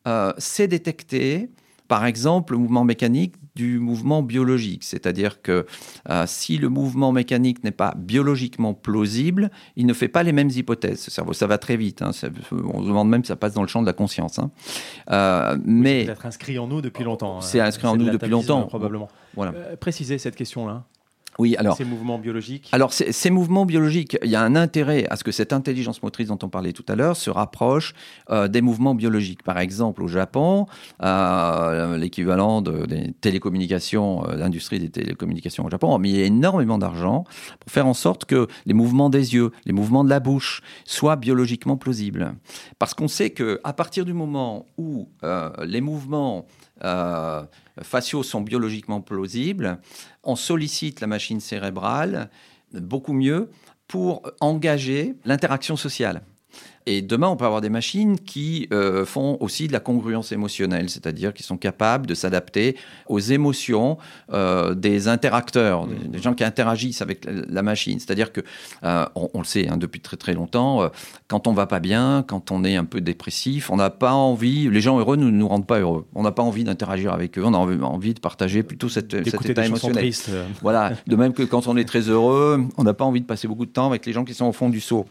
euh, sait détecter par exemple, le mouvement mécanique du mouvement biologique. C'est-à-dire que euh, si le mouvement mécanique n'est pas biologiquement plausible, il ne fait pas les mêmes hypothèses. Ce cerveau, ça va très vite. Hein. on se demande même si ça passe dans le champ de la conscience. Hein. Euh, mais c'est inscrit en nous depuis longtemps. Hein. C'est inscrit en nous depuis longtemps. Probablement. Voilà. Euh, précisez cette question-là. Oui, alors. Ces mouvements biologiques Alors, ces, mouvements biologiques, il y a un intérêt à ce que cette intelligence motrice dont on parlait tout à l'heure se rapproche euh, des mouvements biologiques. Par exemple, au Japon, euh, l'équivalent des télécommunications, euh, l'industrie des télécommunications au Japon a mis énormément d'argent pour faire en sorte que les mouvements des yeux, les mouvements de la bouche soient biologiquement plausibles. Parce qu'on sait qu'à partir du moment où les mouvements faciaux sont biologiquement plausibles, on sollicite la machine cérébrale beaucoup mieux pour engager l'interaction sociale. Et demain, on peut avoir des machines qui euh, font aussi de la congruence émotionnelle, c'est-à-dire qui sont capables de s'adapter aux émotions euh, des interacteurs, mmh. des gens qui interagissent avec la, machine. C'est-à-dire que, euh, on, le sait hein, depuis très très longtemps, quand on va pas bien, quand on est un peu dépressif, on n'a pas envie, les gens heureux ne nous, rendent pas heureux. On n'a pas envie d'interagir avec eux, on a envie de partager plutôt cette, cet état émotionnel. Voilà, de même que quand on est très heureux, on n'a pas envie de passer beaucoup de temps avec les gens qui sont au fond du seau.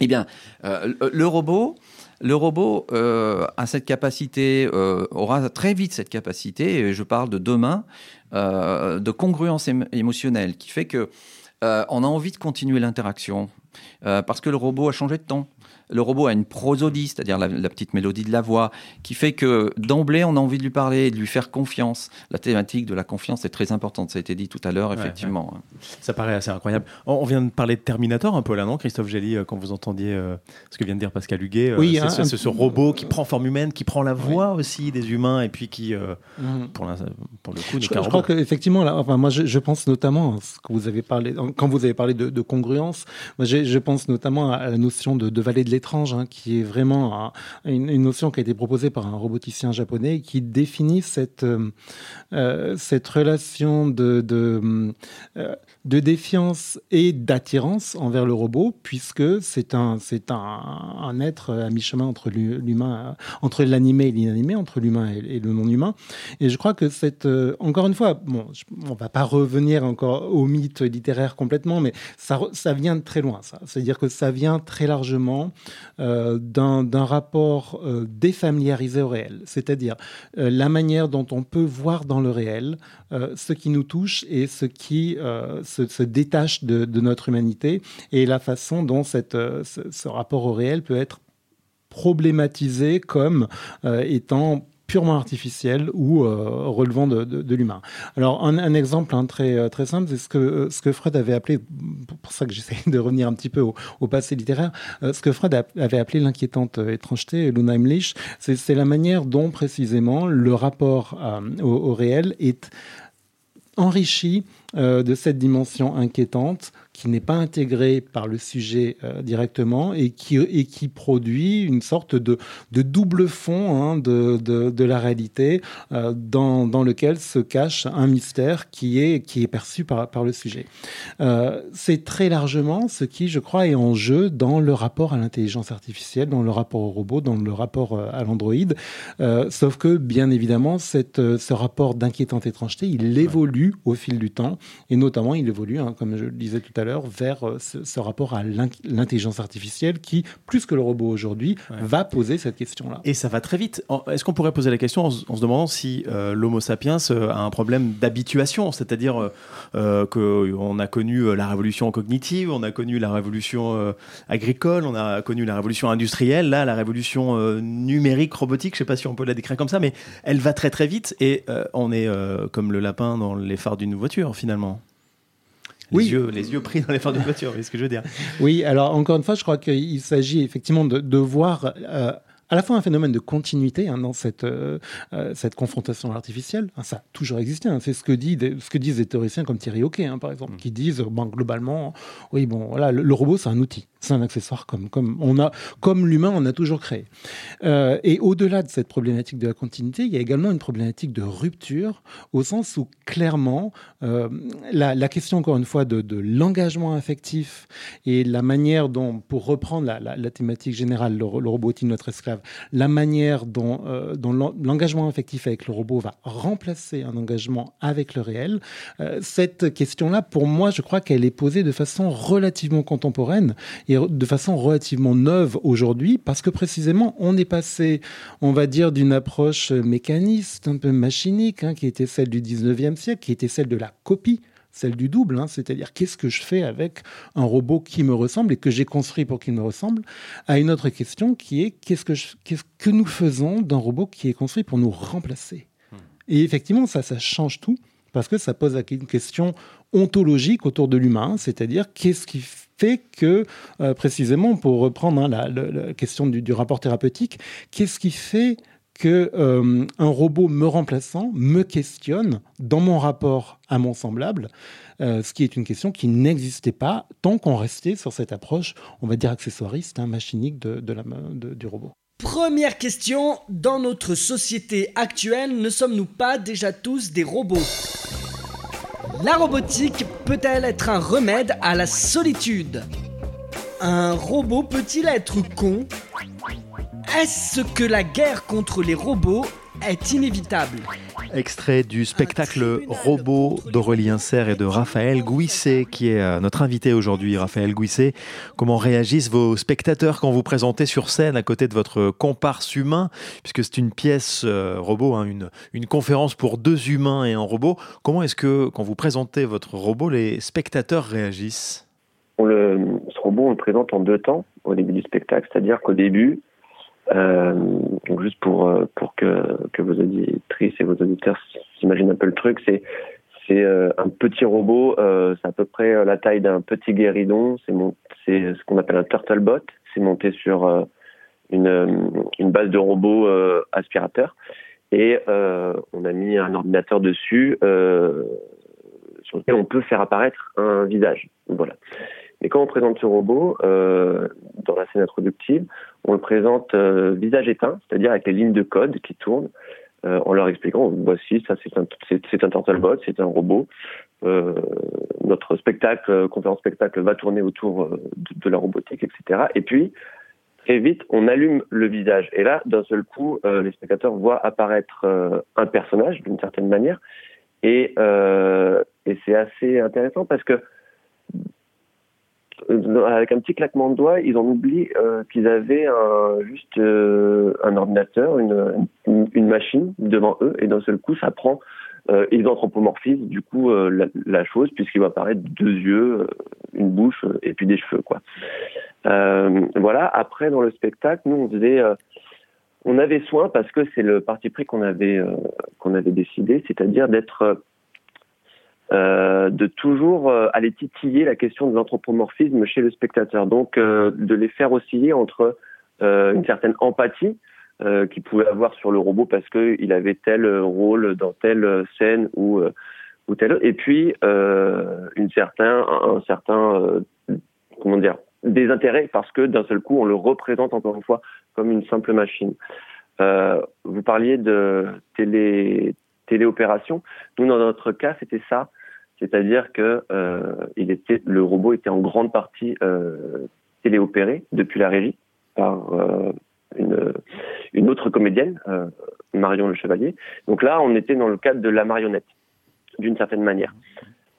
Eh bien, euh, le robot, le robot euh, a cette capacité, euh, aura très vite cette capacité, et je parle de demain, de congruence émotionnelle, qui fait que on a envie de continuer l'interaction. parce que le robot a changé de temps le robot a une prosodie, c'est-à-dire la, petite mélodie de la voix, qui fait que d'emblée, on a envie de lui parler, de lui faire confiance. La thématique de la confiance est très importante, ça a été dit tout à l'heure, effectivement. Ça paraît assez incroyable. On vient de parler de Terminator un peu là, non, Christophe Gély, euh, quand vous entendiez euh, ce que vient de dire Pascal Huguet euh, Oui, c'est ce, robot qui prend forme humaine, qui prend la voix aussi des humains, et puis qui, mhm. pour, pour, le coup, je, je crois qu'effectivement, enfin, moi, je, pense notamment, ce que vous avez parlé, quand vous avez parlé de, congruence, moi, je pense notamment à la notion de, de vallée de étrange, hein, qui est vraiment une, notion qui a été proposée par un roboticien japonais qui définit cette, euh, euh, cette relation de, euh, de défiance et d'attirance envers le robot, puisque c'est un, c'est un, être à mi-chemin entre l'humain, entre l'animé et l'inanimé, entre l'humain et, le non-humain. Et je crois que cette, encore une fois, bon, on va pas revenir encore au mythe littéraire complètement, mais ça, ça vient de très loin, ça. C'est-à-dire que ça vient très largement euh, d'un rapport euh, défamiliarisé au réel, c'est-à-dire euh, la manière dont on peut voir dans le réel ce qui nous touche et ce qui se, détache de, notre humanité et la façon dont cette, ce, rapport au réel peut être problématisé comme étant purement artificiel ou euh, relevant de, l'humain. Alors un, exemple hein, très, euh, très simple, c'est ce que, euh, ce que Freud avait appelé, pour ça que j'essaie de revenir un petit peu au, passé littéraire, ce que Freud avait appelé l'inquiétante étrangeté, l'unheimlich, c'est la manière dont précisément le rapport au, réel est enrichi de cette dimension inquiétante qui n'est pas intégré par le sujet euh, directement et qui, et qui produit une sorte de, de double fond hein, de, de, de, la réalité euh, dans, dans, lequel se cache un mystère qui est, qui est perçu par, par le sujet. Euh, c'est très largement ce qui, je crois, est en jeu dans le rapport à l'intelligence artificielle, dans le rapport au robot, dans le rapport à l'androïde. sauf que, bien évidemment, cette, ce rapport d'inquiétante étrangeté, il évolue au fil du temps et notamment il évolue, hein, comme je le disais tout à l'heure, vers euh, ce, rapport à l'intelligence artificielle qui, plus que le robot aujourd'hui, va poser cette question-là. Et ça va très vite. Est-ce qu'on pourrait poser la question en, se demandant si euh, l'Homo sapiens euh, a un problème d'habituation, c'est-à-dire qu'on a connu la révolution cognitive, on a connu la révolution agricole, on a connu la révolution industrielle, là la révolution numérique, robotique, je ne sais pas si on peut la décrire comme ça, mais elle va très très vite et on est comme le lapin dans les phares d'une voiture finalement oui. yeux, les yeux pris dans les phares d'une voiture, c'est ce que je veux dire. Oui, alors encore une fois, je crois qu'il s'agit effectivement de, de voir euh, à la fois un phénomène de continuité hein, dans cette, euh, euh, cette confrontation artificielle. Hein, ça a toujours existé. Hein. c'est ce que, dit, ce que disent des théoriciens comme Thierry Hockey, par exemple, mm. qui disent bon, globalement, oui, bon, voilà, le, robot, c'est un outil. C'est un accessoire comme, comme, comme l'humain on a toujours créé. Euh, et au-delà de cette problématique de la continuité, il y a également une problématique de rupture, au sens où clairement, la, la, question, encore une fois, de, de l'engagement affectif et la manière dont, pour reprendre la, la, thématique générale, le, robot est notre esclave, la manière dont, euh, l'engagement affectif avec le robot va remplacer un engagement avec le réel, euh, cette question-là, pour moi, je crois qu'elle est posée de façon relativement contemporaine de façon relativement neuve aujourd'hui, parce que précisément, on est passé, on va dire, d'une approche mécaniste, un peu machinique, hein, qui était celle du 19e siècle, qui était celle de la copie celle du double, hein, c'est-à-dire qu'est-ce que je fais avec un robot qui me ressemble et que j'ai construit pour qu'il me ressemble, à une autre question qui est qu'est-ce que, qu'est-ce que nous faisons d'un robot qui est construit pour nous remplacer? Hmm. Et effectivement, ça, ça change tout parce que ça pose une question ontologique autour de l'humain, c'est-à-dire qu'est-ce qui fait que, euh, précisément, pour reprendre hein, la, question du, du, rapport thérapeutique, qu'est-ce qui fait que euh, un robot me remplaçant me questionne dans mon rapport à mon semblable, euh, ce qui est une question qui n'existait pas tant qu'on restait sur cette approche, on va dire accessoiriste, hein, machinique de, la, du robot. Première question, dans notre société actuelle, ne sommes-nous pas déjà tous des robots? La robotique peut-elle être un remède à la solitude? Un robot peut-il être con? Est-ce que la guerre contre les robots est inévitable Extrait du spectacle Robot d'Aurélien Serre et de Raphaël Gouisset, qui est euh, notre invité aujourd'hui. Raphaël Gouisset, comment réagissent vos spectateurs quand vous présentez sur scène à côté de votre comparse humain, puisque c'est une pièce euh, robot, hein, une, une conférence pour deux humains et un robot. Comment est-ce que, quand vous présentez votre robot, les spectateurs réagissent? Le, Ce robot, on le présente en deux temps au début du spectacle, c'est-à-dire qu'au début, euh, donc juste pour euh, pour que que vos auditrices et vos auditeurs s'imaginent un peu le truc, c'est c'est euh, un petit robot, euh, c'est à peu près la taille d'un petit guéridon. C'est c'est ce qu'on appelle un turtlebot. C'est monté sur une une base de robot aspirateur et on a mis un ordinateur dessus sur lequel on peut faire apparaître un visage. Voilà. Et quand on présente ce robot, euh, dans la scène introductive, on le présente euh, visage éteint, c'est-à-dire avec les lignes de code qui tournent, euh, en leur expliquant, voici, ça c'est un, c'est, un Turtlebot, c'est un robot. Euh, notre spectacle, conférence spectacle, va tourner autour de, la robotique, etc. Et puis, très vite, on allume le visage. Et là, d'un seul coup, les spectateurs voient apparaître un personnage, d'une certaine manière. Et, et c'est assez intéressant parce que euh, avec un petit claquement de doigts, ils ont oublié euh, qu'ils avaient juste euh, un ordinateur, une, machine devant eux, et d'un seul coup, ça prend, euh, ils anthropomorphisent du coup la, chose, puisqu'il va apparaître deux yeux, une bouche et puis des cheveux, voilà. Après, dans le spectacle, nous, on faisait, on avait soin parce que c'est le parti pris qu'on avait décidé, c'est-à-dire d'être euh, de toujours euh, aller titiller la question de l'anthropomorphisme chez le spectateur. Donc, euh, de les faire osciller entre une certaine empathie qu'il pouvait avoir sur le robot parce qu'il avait tel rôle dans telle scène ou ou tel et puis une certain un, certain comment dire désintérêt parce que d'un seul coup on le représente encore une fois comme une simple machine. vous parliez de télé téléopération. Nous, dans notre cas, c'était ça. C'est-à-dire que euh, le robot était en grande partie euh, téléopéré depuis la régie par euh, une, autre comédienne, Marion Le Chevalier. Donc là, on était dans le cadre de la marionnette, d'une certaine manière.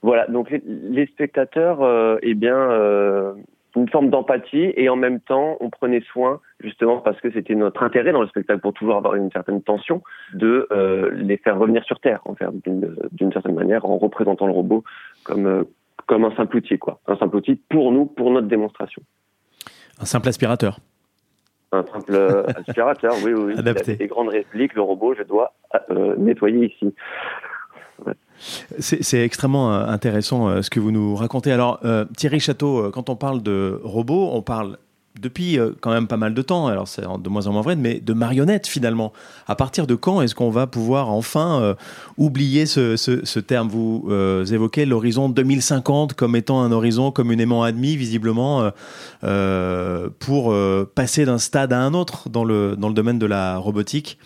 Voilà. Donc les spectateurs, eh bien, une forme d'empathie et en même temps on prenait soin justement parce que c'était notre intérêt dans le spectacle pour toujours avoir une certaine tension de euh, les faire revenir sur terre en fait d'une certaine manière en représentant le robot comme euh, comme un simple outil quoi. Un simple outil pour nous pour notre démonstration. Un simple aspirateur. Un simple euh, aspirateur oui oui, *laughs* adapté. Des grandes répliques le robot je dois nettoyer ici c'est extrêmement euh, intéressant euh, ce que vous nous racontez. Alors, euh, Thierry Château, quand on parle de robots, on parle depuis quand même pas mal de temps, alors c'est de moins en moins vrai, mais de marionnettes finalement. À partir de quand est-ce qu'on va pouvoir enfin oublier ce, terme? Vous évoquez l'horizon 2050 comme étant un horizon communément admis, visiblement, pour passer d'un stade à un autre dans le, dans le domaine de la robotique.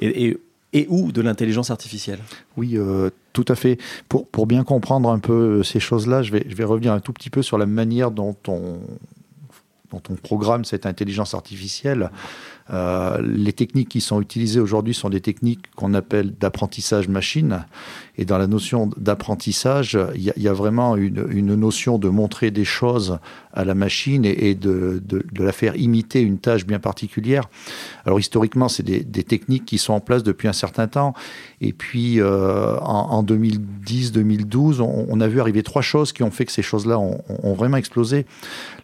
Et, et et ou de l'intelligence artificielle. Oui, euh, tout à fait. Pour, pour bien comprendre un peu ces choses-là, je vais, je vais revenir un tout petit peu sur la manière dont on, dont on programme cette intelligence artificielle. Euh, les techniques qui sont utilisées aujourd'hui sont des techniques qu'on appelle d'apprentissage machine. Et dans la notion d'apprentissage, il y, a vraiment une, notion de montrer des choses à la machine et, de, la faire imiter une tâche bien particulière. Alors historiquement, c'est des, des, techniques qui sont en place depuis un certain temps. Et puis euh, en, en 2010-2012, on, on, a vu arriver trois choses qui ont fait que ces choses-là ont, ont vraiment explosé.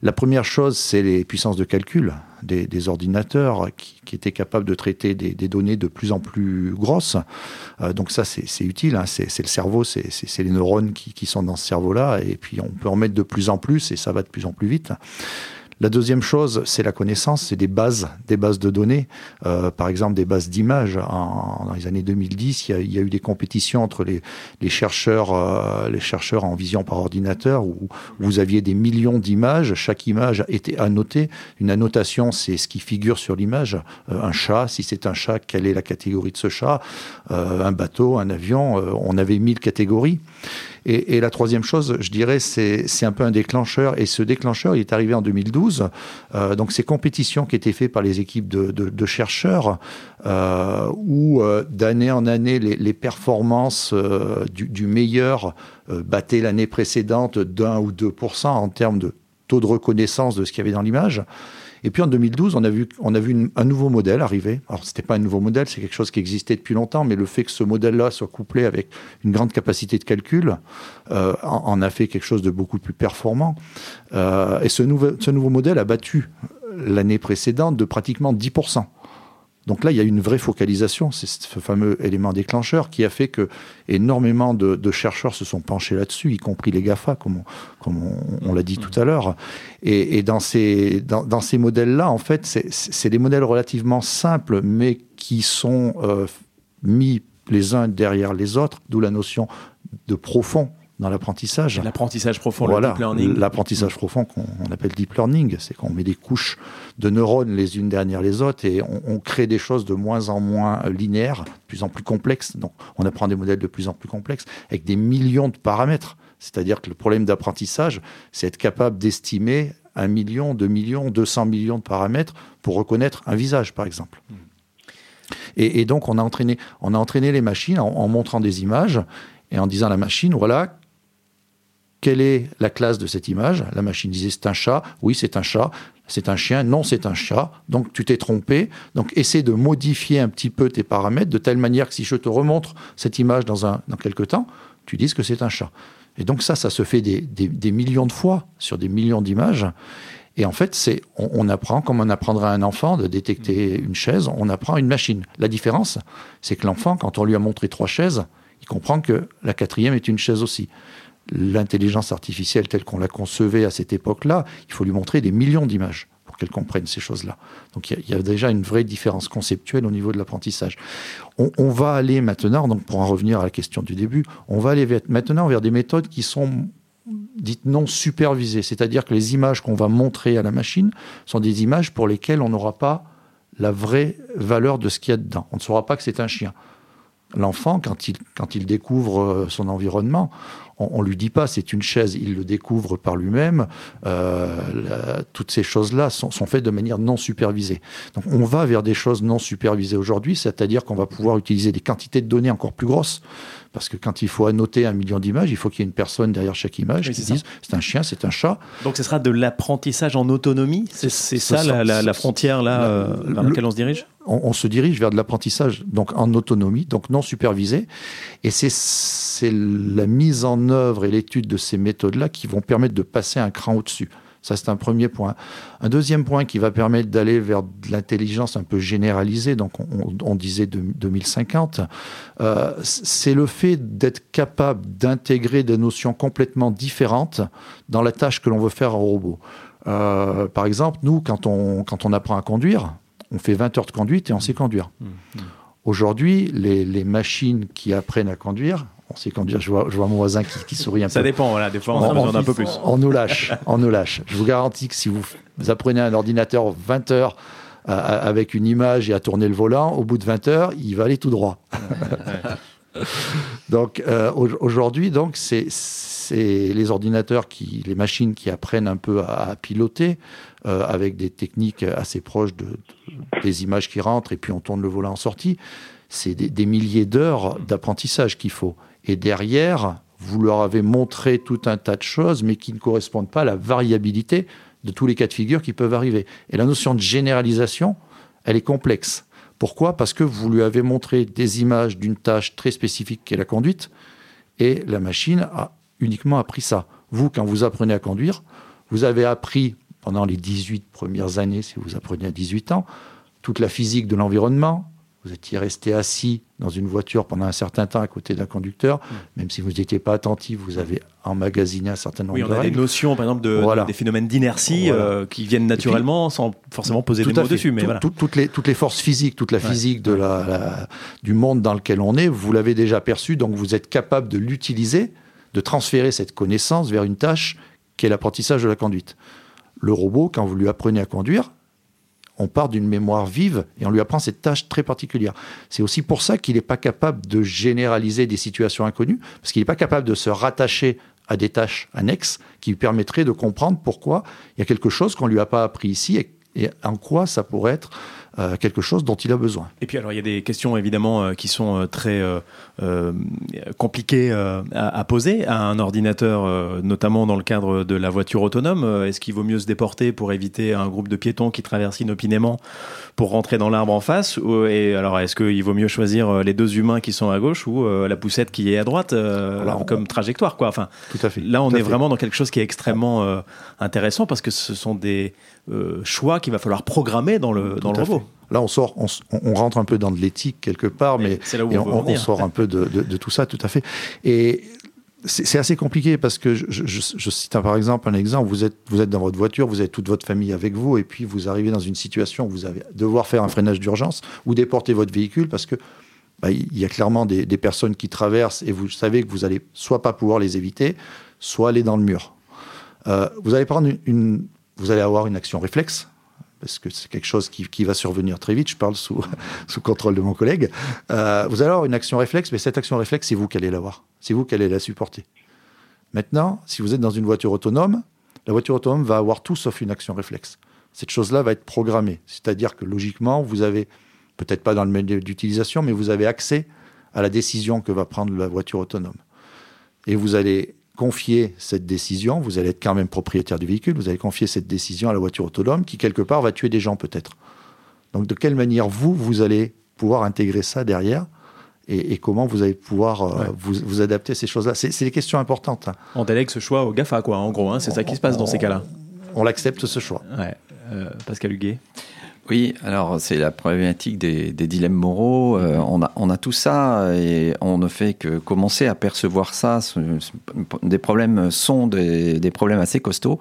La première chose, c'est les puissances de calcul des, des ordinateurs qui, qui, étaient capables de traiter des, des données de plus en plus grosses. Euh, donc ça, c'est utile. Hein. C'est le cerveau, c'est les neurones qui, qui, sont dans ce cerveau-là. Et puis on peut en mettre de plus en plus et ça va de plus en plus vite. La deuxième chose, c'est la connaissance, c'est des bases, des bases de données. Euh, par exemple, des bases d'images. dans les années 2010, il y, a, eu des compétitions entre les, chercheurs, euh, les chercheurs en vision par ordinateur, où, vous aviez des millions d'images. Chaque image était annotée. Une annotation, c'est ce qui figure sur l'image. Euh, un chat, si c'est un chat, quelle est la catégorie de ce chat? Un bateau, un avion. on avait mille catégories. Et, la troisième chose, je dirais, c'est un peu un déclencheur. Et ce déclencheur, il est arrivé en 2012. Euh, donc ces compétitions qui étaient faites par les équipes de, chercheurs, euh, où euh, d'année en année, les, performances du, meilleur battaient l'année précédente d'un ou deux en termes de taux de reconnaissance de ce qu'il y avait dans l'image. Et puis en 2012, on a vu, on a vu un nouveau modèle arriver. Alors, ce n'était pas un nouveau modèle, c'est quelque chose qui existait depuis longtemps, mais le fait que ce modèle-là soit couplé avec une grande capacité de calcul euh, en, a fait quelque chose de beaucoup plus performant. Euh, et ce, nouveau, ce nouveau modèle a battu l'année précédente de pratiquement 10%. Donc là, il y a une vraie focalisation, c'est ce fameux élément déclencheur qui a fait que énormément de, chercheurs se sont penchés là-dessus, y compris les GAFA, comme on, l'a dit tout à l'heure. Et, dans ces, modèles-là, en fait, c'est des modèles relativement simples, mais qui sont euh, mis les uns derrière les autres, d'où la notion de profond dans l'apprentissage. L'apprentissage profond, le deep learning. L'apprentissage profond qu'on appelle deep learning, c'est qu'on met des couches de neurones les unes derrière les autres et on, crée des choses de moins en moins linéaires, de plus en plus complexes. Donc on apprend des modèles de plus en plus complexes avec des millions de paramètres. C'est-à-dire que le problème d'apprentissage, c'est être capable d'estimer un million, deux millions, 200 millions de paramètres pour reconnaître un visage, par exemple. Et, donc, on a entraîné, on a entraîné les machines en, en, montrant des images et en disant à la machine, voilà, quelle est la classe de cette image? La machine disait c'est un chat, oui c'est un chat, c'est un chien, non c'est un chat, donc tu t'es trompé, donc essaie de modifier un petit peu tes paramètres de telle manière que si je te remontre cette image dans, un, dans quelques temps, tu dises que c'est un chat. Et donc ça, ça se fait des, millions de fois sur des millions d'images. Et en fait, c'est on, apprend comme on apprendra à un enfant de détecter une chaise, on apprend une machine. La différence, c'est que l'enfant, quand on lui a montré trois chaises, il comprend que la quatrième est une chaise aussi l'intelligence artificielle telle qu'on la concevait à cette époque-là, il faut lui montrer des millions d'images pour qu'elle comprenne ces choses-là. Donc il y, a déjà une vraie différence conceptuelle au niveau de l'apprentissage. On, va aller maintenant, donc pour en revenir à la question du début, on va aller maintenant vers des méthodes qui sont dites non supervisées, c'est-à-dire que les images qu'on va montrer à la machine sont des images pour lesquelles on n'aura pas la vraie valeur de ce qu'il y a dedans. On ne saura pas que c'est un chien. L'enfant, quand il, quand il découvre euh, son environnement, on ne lui dit pas c'est une chaise, il le découvre par lui-même. Euh, toutes ces choses-là sont, faites de manière non supervisée. Donc on va vers des choses non supervisées aujourd'hui, c'est-à-dire qu'on va pouvoir utiliser des quantités de données encore plus grosses. Parce que quand il faut annoter un million d'images, il faut qu'il y ait une personne derrière chaque image qui dise c'est un chien, c'est un chat. Donc ce sera de l'apprentissage en autonomie C'est ça la, frontière là, euh, vers laquelle on se dirige? On, se dirige vers de l'apprentissage donc en autonomie, donc non supervisé. Et c'est la mise en œuvre et l'étude de ces méthodes-là qui vont permettre de passer un cran au-dessus. Ça, c'est un premier point. Un deuxième point qui va permettre d'aller vers de l'intelligence un peu généralisée, donc on, disait 2050, euh, c'est le fait d'être capable d'intégrer des notions complètement différentes dans la tâche que l'on veut faire en robot. Euh, par exemple, nous, quand on, quand on apprend à conduire, on fait 20 heures de conduite et on sait conduire. Mmh, mmh. Aujourd'hui, les, machines qui apprennent à conduire, on sait conduire, je vois, mon voisin qui, sourit un peu. Ça dépend, voilà, des fois on, a besoin d'un peu plus. On nous lâche, on nous lâche. Je vous garantis que si vous, apprenez un ordinateur 20 heures euh, avec une image et à tourner le volant, au bout de 20 heures, il va aller tout droit. *laughs* donc euh, aujourd'hui, donc c'est les ordinateurs qui, les machines qui apprennent un peu à, piloter euh, avec des techniques assez proches de, des images qui rentrent et puis on tourne le volant en sortie. C'est des, milliers d'heures d'apprentissage qu'il faut. Et derrière, vous leur avez montré tout un tas de choses, mais qui ne correspondent pas à la variabilité de tous les cas de figure qui peuvent arriver. Et la notion de généralisation, elle est complexe. Pourquoi? Parce que vous lui avez montré des images d'une tâche très spécifique qui est la conduite, et la machine a uniquement appris ça. Vous, quand vous apprenez à conduire, vous avez appris pendant les 18 premières années, si vous apprenez à 18 ans, toute la physique de l'environnement, vous étiez resté assis dans une voiture pendant un certain temps à côté d'un conducteur, mm. même si vous n'étiez pas attentif, vous avez emmagasiné un certain nombre oui, on a des notions, par exemple, de, des phénomènes d'inertie euh, qui viennent naturellement sans forcément poser des mots dessus. Mais voilà. toutes, les, toutes les forces physiques, toute la physique de la, du monde dans lequel on est, vous l'avez déjà perçu, donc vous êtes capable de l'utiliser, de transférer cette connaissance vers une tâche qui est l'apprentissage de la conduite. Le robot, quand vous lui apprenez à conduire, on part d'une mémoire vive et on lui apprend cette tâche très particulière. C'est aussi pour ça qu'il n'est pas capable de généraliser des situations inconnues, parce qu'il n'est pas capable de se rattacher à des tâches annexes qui lui permettraient de comprendre pourquoi il y a quelque chose qu'on ne lui a pas appris ici et, et en quoi ça pourrait être euh, quelque chose dont il a besoin. Et puis alors il y a des questions évidemment euh, qui sont euh, très compliquées à, poser à un ordinateur, notamment dans le cadre de la voiture autonome. Est-ce qu'il vaut mieux se déporter pour éviter un groupe de piétons qui traverse inopinément pour rentrer dans l'arbre en face Et alors est-ce qu'il vaut mieux choisir les deux humains qui sont à gauche ou la poussette qui est à droite comme trajectoire quoi? Enfin, tout à fait. Là on est vraiment dans quelque chose qui est extrêmement intéressant parce que ce sont des choix qu'il va falloir programmer dans le, dans le robot. Là, on sort, on, rentre un peu dans de l'éthique quelque part, mais, on, sort un peu de, tout ça, tout à fait. Et c'est assez compliqué parce que je, cite par exemple un exemple. Vous êtes, vous êtes dans votre voiture, vous avez toute votre famille avec vous, et puis vous arrivez dans une situation où vous allez devoir faire un freinage d'urgence ou déporter votre véhicule parce que bah, il y a clairement des, personnes qui traversent et vous savez que vous allez soit pas pouvoir les éviter, soit aller dans le mur. Euh, vous allez prendre une, vous allez avoir une action réflexe parce que c'est quelque chose qui, va survenir très vite, je parle sous, *laughs* sous contrôle de mon collègue, euh, vous allez avoir une action réflexe, mais cette action réflexe, c'est vous qui allez l'avoir. C'est vous qui allez la supporter. Maintenant, si vous êtes dans une voiture autonome, la voiture autonome va avoir tout sauf une action réflexe. Cette chose-là va être programmée. C'est-à-dire que logiquement, vous avez, peut-être pas dans le menu d'utilisation, mais vous avez accès à la décision que va prendre la voiture autonome. Et vous allez confier cette décision, vous allez être quand même propriétaire du véhicule, vous allez confier cette décision à la voiture autonome qui, quelque part, va tuer des gens peut-être. Donc de quelle manière, vous, vous allez pouvoir intégrer ça derrière et, comment vous allez pouvoir euh, vous, adapter à ces choses-là? C'est des questions importantes. Hein. On délègue ce choix au GAFA, quoi, en gros. Hein, c'est ça qui se passe dans ces cas-là. On, l'accepte, ce choix. Ouais. Euh, Pascal Huguet oui, alors c'est la problématique des, dilemmes moraux. Euh, on, a, tout ça et on ne fait que commencer à percevoir ça. Des problèmes sont des, problèmes assez costauds.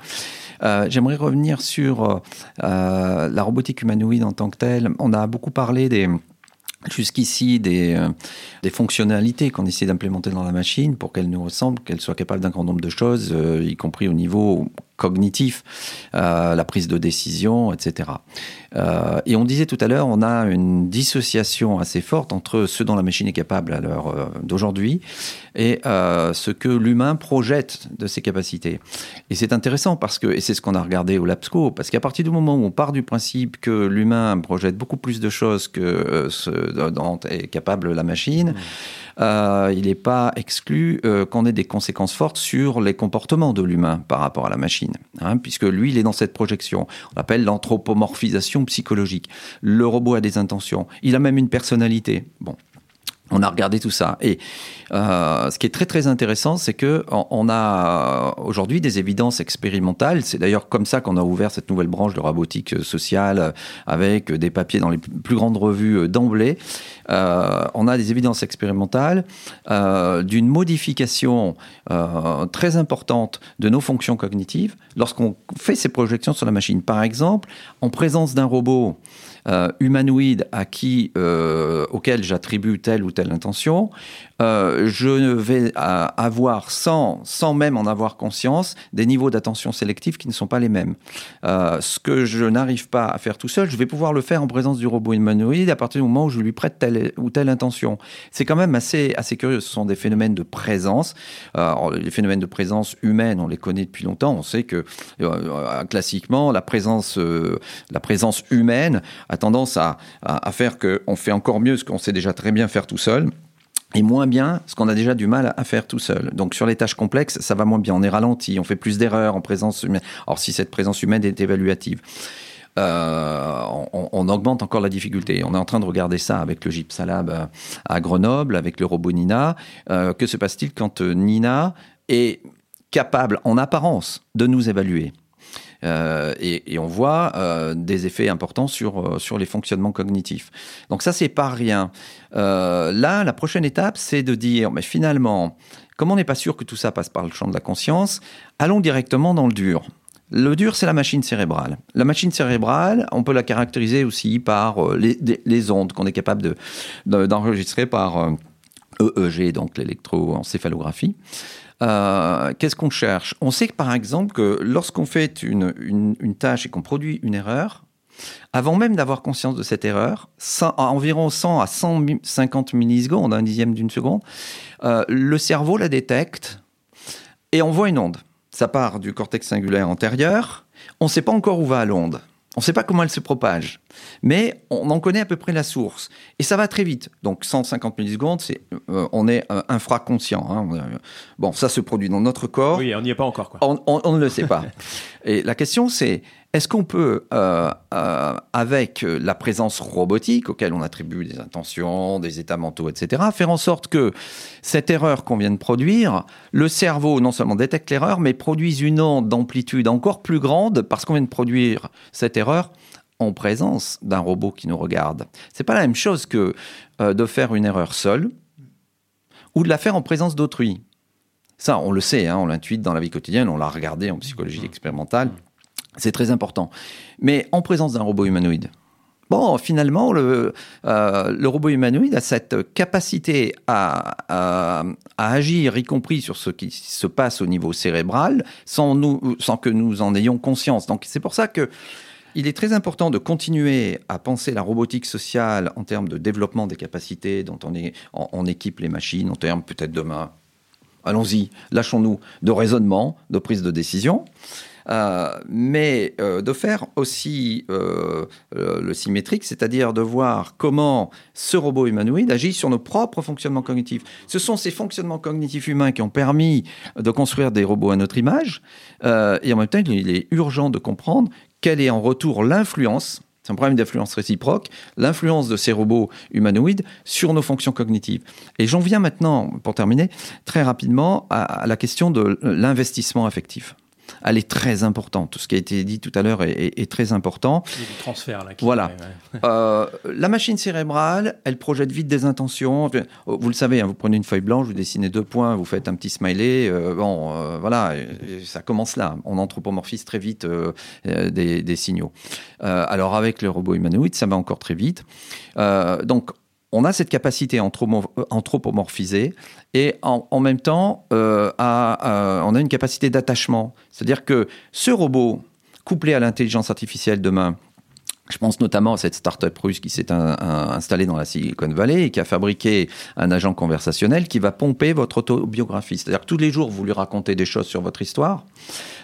Euh, j'aimerais revenir sur euh, la robotique humanoïde en tant que telle. On a beaucoup parlé jusqu'ici des, des fonctionnalités qu'on essaie d'implémenter dans la machine pour qu'elle nous ressemble, qu'elle soit capable d'un grand nombre de choses, y compris au niveau cognitif, euh, la prise de décision, etc. Euh, et on disait tout à l'heure, on a une dissociation assez forte entre ce dont la machine est capable à l'heure euh, d'aujourd'hui et ce que l'humain projette de ses capacités. Et c'est intéressant parce que, et c'est ce qu'on a regardé au LabSco, parce qu'à partir du moment où on part du principe que l'humain projette beaucoup plus de choses que ce dont est capable la machine, mmh. Il n'est pas exclu qu'on ait des conséquences fortes sur les comportements de l'humain par rapport à la machine. Hein, puisque lui, il est dans cette projection. On appelle l'anthropomorphisation psychologique. Le robot a des intentions. Il a même une personnalité. Bon, on a regardé tout ça. Et euh, ce qui est très très intéressant, c'est que on a aujourd'hui des évidences expérimentales. C'est d'ailleurs comme ça qu'on a ouvert cette nouvelle branche de robotique sociale avec des papiers dans les plus grandes revues d'emblée. Euh, on a des évidences expérimentales euh, d'une modification très importante de nos fonctions cognitives lorsqu'on fait ces projections sur la machine. Par exemple, en présence d'un robot euh, humanoïde à qui, euh, auquel j'attribue telle ou telle intention, euh, je vais avoir, sans, sans même en avoir conscience, des niveaux d'attention sélective qui ne sont pas les mêmes. Euh, ce que je n'arrive pas à faire tout seul, je vais pouvoir le faire en présence du robot humanoïde à partir du moment où je lui prête telle ou telle intention. C'est quand même assez, assez curieux. Ce sont des phénomènes de présence. Euh, les phénomènes de présence humaine, on les connaît depuis longtemps. On sait que classiquement, la présence, la présence humaine a tendance à, à, à faire qu'on fait encore mieux ce qu'on sait déjà très bien faire tout seul et moins bien ce qu'on a déjà du mal à faire tout seul. Donc sur les tâches complexes, ça va moins bien. On est ralenti, on fait plus d'erreurs en présence humaine. Or si cette présence humaine est évaluative, euh, on, augmente encore la difficulté. On est en train de regarder ça avec le Gypsalab à Grenoble, avec le robot Nina. Euh, que se passe-t-il quand Nina est capable, en apparence, de nous évaluer? Et, on voit des effets importants sur, sur les fonctionnements cognitifs. Donc ça, c'est pas rien. là, la prochaine étape, c'est de dire, mais finalement, comme on n'est pas sûr que tout ça passe par le champ de la conscience, allons directement dans le dur. Le dur, c'est la machine cérébrale. La machine cérébrale, on peut la caractériser aussi par les, ondes qu'on est capable d'enregistrer par EEG, donc l'électroencéphalographie. Euh, qu'est-ce qu'on cherche? On sait que par exemple que lorsqu'on fait une, tâche et qu'on produit une erreur, avant même d'avoir conscience de cette erreur, à environ 100 à 150 millisecondes, un dixième d'une seconde, euh, le cerveau la détecte et envoie une onde. Ça part du cortex singulaire antérieur. On ne sait pas encore où va l'onde. On ne sait pas comment elle se propage, mais on en connaît à peu près la source. Et ça va très vite. Donc 150 millisecondes, c'est, euh, on est euh, infraconscient. Hein. Bon, ça se produit dans notre corps. Oui, on n'y est pas encore. Quoi. On, ne le sait pas. *laughs* Et la question, c'est est-ce qu'on peut, euh, euh, avec la présence robotique, auquel on attribue des intentions, des états mentaux, etc., faire en sorte que cette erreur qu'on vient de produire, le cerveau non seulement détecte l'erreur, mais produise une onde d'amplitude encore plus grande parce qu'on vient de produire cette erreur en présence d'un robot qui nous regarde. C'est pas la même chose que euh, de faire une erreur seule ou de la faire en présence d'autrui. Ça, on le sait, hein, on l'intuite dans la vie quotidienne, on l'a regardé en psychologie expérimentale. C'est très important. Mais en présence d'un robot humanoïde, bon, finalement, le, euh, robot humanoïde a cette capacité à, agir, y compris sur ce qui se passe au niveau cérébral, sans, nous, sans que nous en ayons conscience. Donc c'est pour ça que il est très important de continuer à penser la robotique sociale en termes de développement des capacités dont on, on équipe les machines, en termes peut-être demain, allons-y, lâchons-nous, de raisonnement, de prise de décision. Euh, mais euh, de faire aussi euh, le symétrique, c'est-à-dire de voir comment ce robot humanoïde agit sur nos propres fonctionnements cognitifs. Ce sont ces fonctionnements cognitifs humains qui ont permis de construire des robots à notre image, et en même temps, il est urgent de comprendre quelle est en retour l'influence c'est un problème d'influence réciproque, l'influence de ces robots humanoïdes sur nos fonctions cognitives. Et j'en viens maintenant, pour terminer, très rapidement à la question de l'investissement affectif elle est très importante. Tout ce qui a été dit tout à l'heure est, très important. Il y a du transfert là. voilà. Euh, la machine cérébrale, elle projette vite des intentions. Vous le savez, hein, vous prenez une feuille blanche, vous dessinez deux points, vous faites un petit smiley. Euh, bon, euh, voilà, ça commence là. On anthropomorphise très vite des, des, signaux. alors avec le robot humanoïde, ça va encore très vite. donc on a cette capacité à anthropomorphiser et en, même temps, euh, on a une capacité d'attachement. C'est-à-dire que ce robot, couplé à l'intelligence artificielle demain, je pense notamment à cette start-up russe qui s'est installée dans la Silicon Valley et qui a fabriqué un agent conversationnel qui va pomper votre autobiographie. C'est-à-dire que tous les jours, vous lui racontez des choses sur votre histoire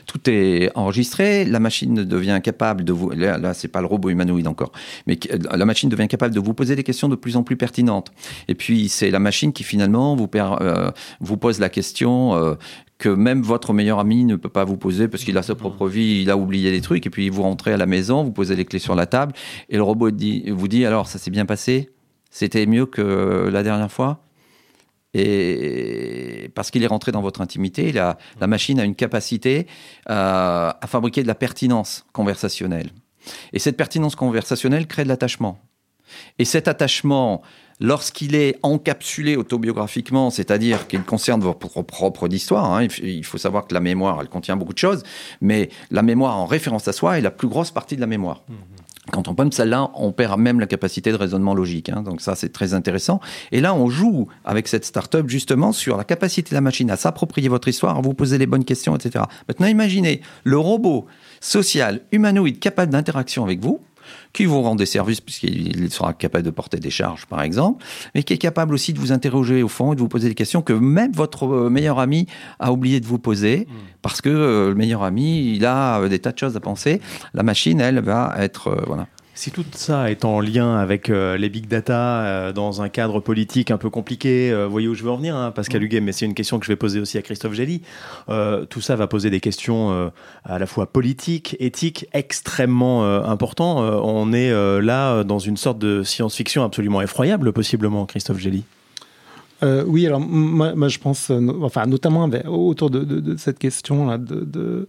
tout est enregistré, la machine devient capable de vous, là, c'est pas le robot humanoïde encore, mais la machine devient capable de vous poser des questions de plus en plus pertinentes. Et puis c'est la machine qui finalement vous, euh, pose la question euh, que même votre meilleur ami ne peut pas vous poser parce qu'il a sa propre vie, il a oublié des trucs, et puis vous rentrez à la maison, vous posez les clés sur la table, et le robot dit, vous dit alors ça s'est bien passé, c'était mieux que la dernière fois? Et parce qu'il est rentré dans votre intimité, la, la machine a une capacité euh, à fabriquer de la pertinence conversationnelle. Et cette pertinence conversationnelle crée de l'attachement. Et cet attachement, lorsqu'il est encapsulé autobiographiquement, c'est-à-dire qu'il concerne votre propre histoire, hein, il faut savoir que la mémoire, elle contient beaucoup de choses, mais la mémoire en référence à soi est la plus grosse partie de la mémoire. Mmh. Quand on pomme celle-là, on perd même la capacité de raisonnement logique. Hein. donc ça, c'est très intéressant. Et là, on joue avec cette start-up justement sur la capacité de la machine à s'approprier votre histoire, à vous poser les bonnes questions, etc. Maintenant, imaginez le robot social humanoïde capable d'interaction avec vous qui vous rend des services puisqu'il sera capable de porter des charges, par exemple, mais qui est capable aussi de vous interroger au fond et de vous poser des questions que même votre euh, meilleur ami a oublié de vous poser, hmm. parce que euh, le meilleur ami, il a euh, des tas de choses à penser. La machine, elle, va être... voilà. Si tout ça est en lien avec euh, les big data euh, dans un cadre politique un peu compliqué, euh, voyez où je veux en venir, hein, Pascal mm. Huguet, mais c'est une question que je vais poser aussi à Christophe Gély. tout ça va poser des questions à la fois politiques, éthiques, extrêmement importantes. on est là dans une sorte de science-fiction absolument effroyable, possiblement, Christophe Gély. Euh, oui, alors moi, je pense, euh, enfin notamment autour de, cette question là, de,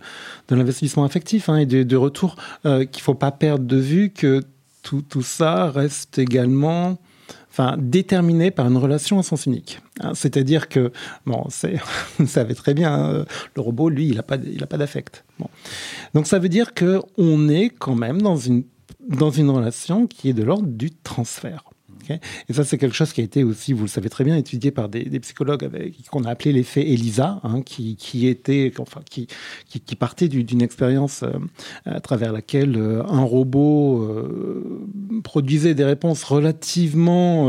l'investissement affectif hein, et de, retour, euh, qu'il ne faut pas perdre de vue que tout, ça reste également enfin, déterminé par une relation à sens unique. Hein. C'est-à-dire que, bon, vous *laughs* savez très bien, hein, le robot, lui, il n'a pas d'affect. Bon. Donc ça veut dire qu'on est quand même dans une, dans une relation qui est de l'ordre du transfert et ça, c'est quelque chose qui a été aussi, vous le savez très bien, étudié par des, psychologues qu'on a appelé l'effet ELISA, hein, qui, était, enfin, qui, partait d'une expérience euh, à travers laquelle euh, un robot euh, produisait des réponses relativement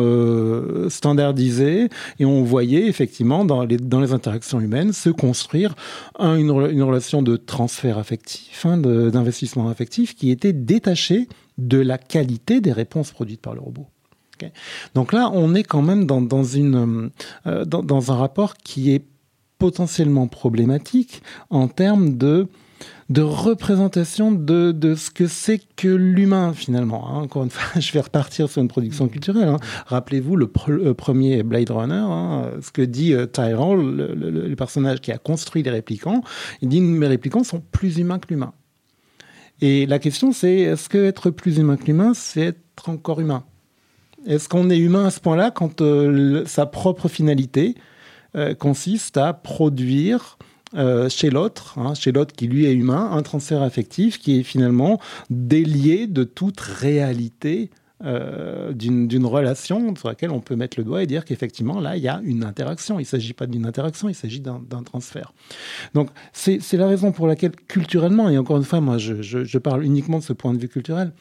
standardisées et on voyait effectivement dans les, interactions humaines se construire une, une, relation de transfert affectif, hein, d'investissement affectif qui était détachée de la qualité des réponses produites par le robot. Donc là, on est quand même dans, une, euh, dans, un rapport qui est potentiellement problématique en termes de de représentation de, de ce que c'est que l'humain finalement. Hein. Encore une fois, *laughs* je vais repartir sur une production mmh. culturelle. Hein. Rappelez-vous le, premier Blade Runner, hein, ce que dit euh, Tyrell, le, le, personnage qui a construit les réplicants. Il dit mes réplicants sont plus humains que l'humain. Et la question c'est est-ce que être plus humain que l'humain, c'est être encore humain? Est-ce qu'on est humain à ce point-là quand euh, sa propre finalité euh, consiste à produire euh, chez l'autre, hein, chez l'autre qui lui est humain, un transfert affectif qui est finalement délié de toute réalité d'une relation sur laquelle on peut mettre le doigt et dire qu'effectivement, là, il y a une interaction. Il ne s'agit pas d'une interaction, il s'agit d'un transfert. Donc, c'est la raison pour laquelle, culturellement, et encore une fois, moi, je parle uniquement de ce point de vue culturel,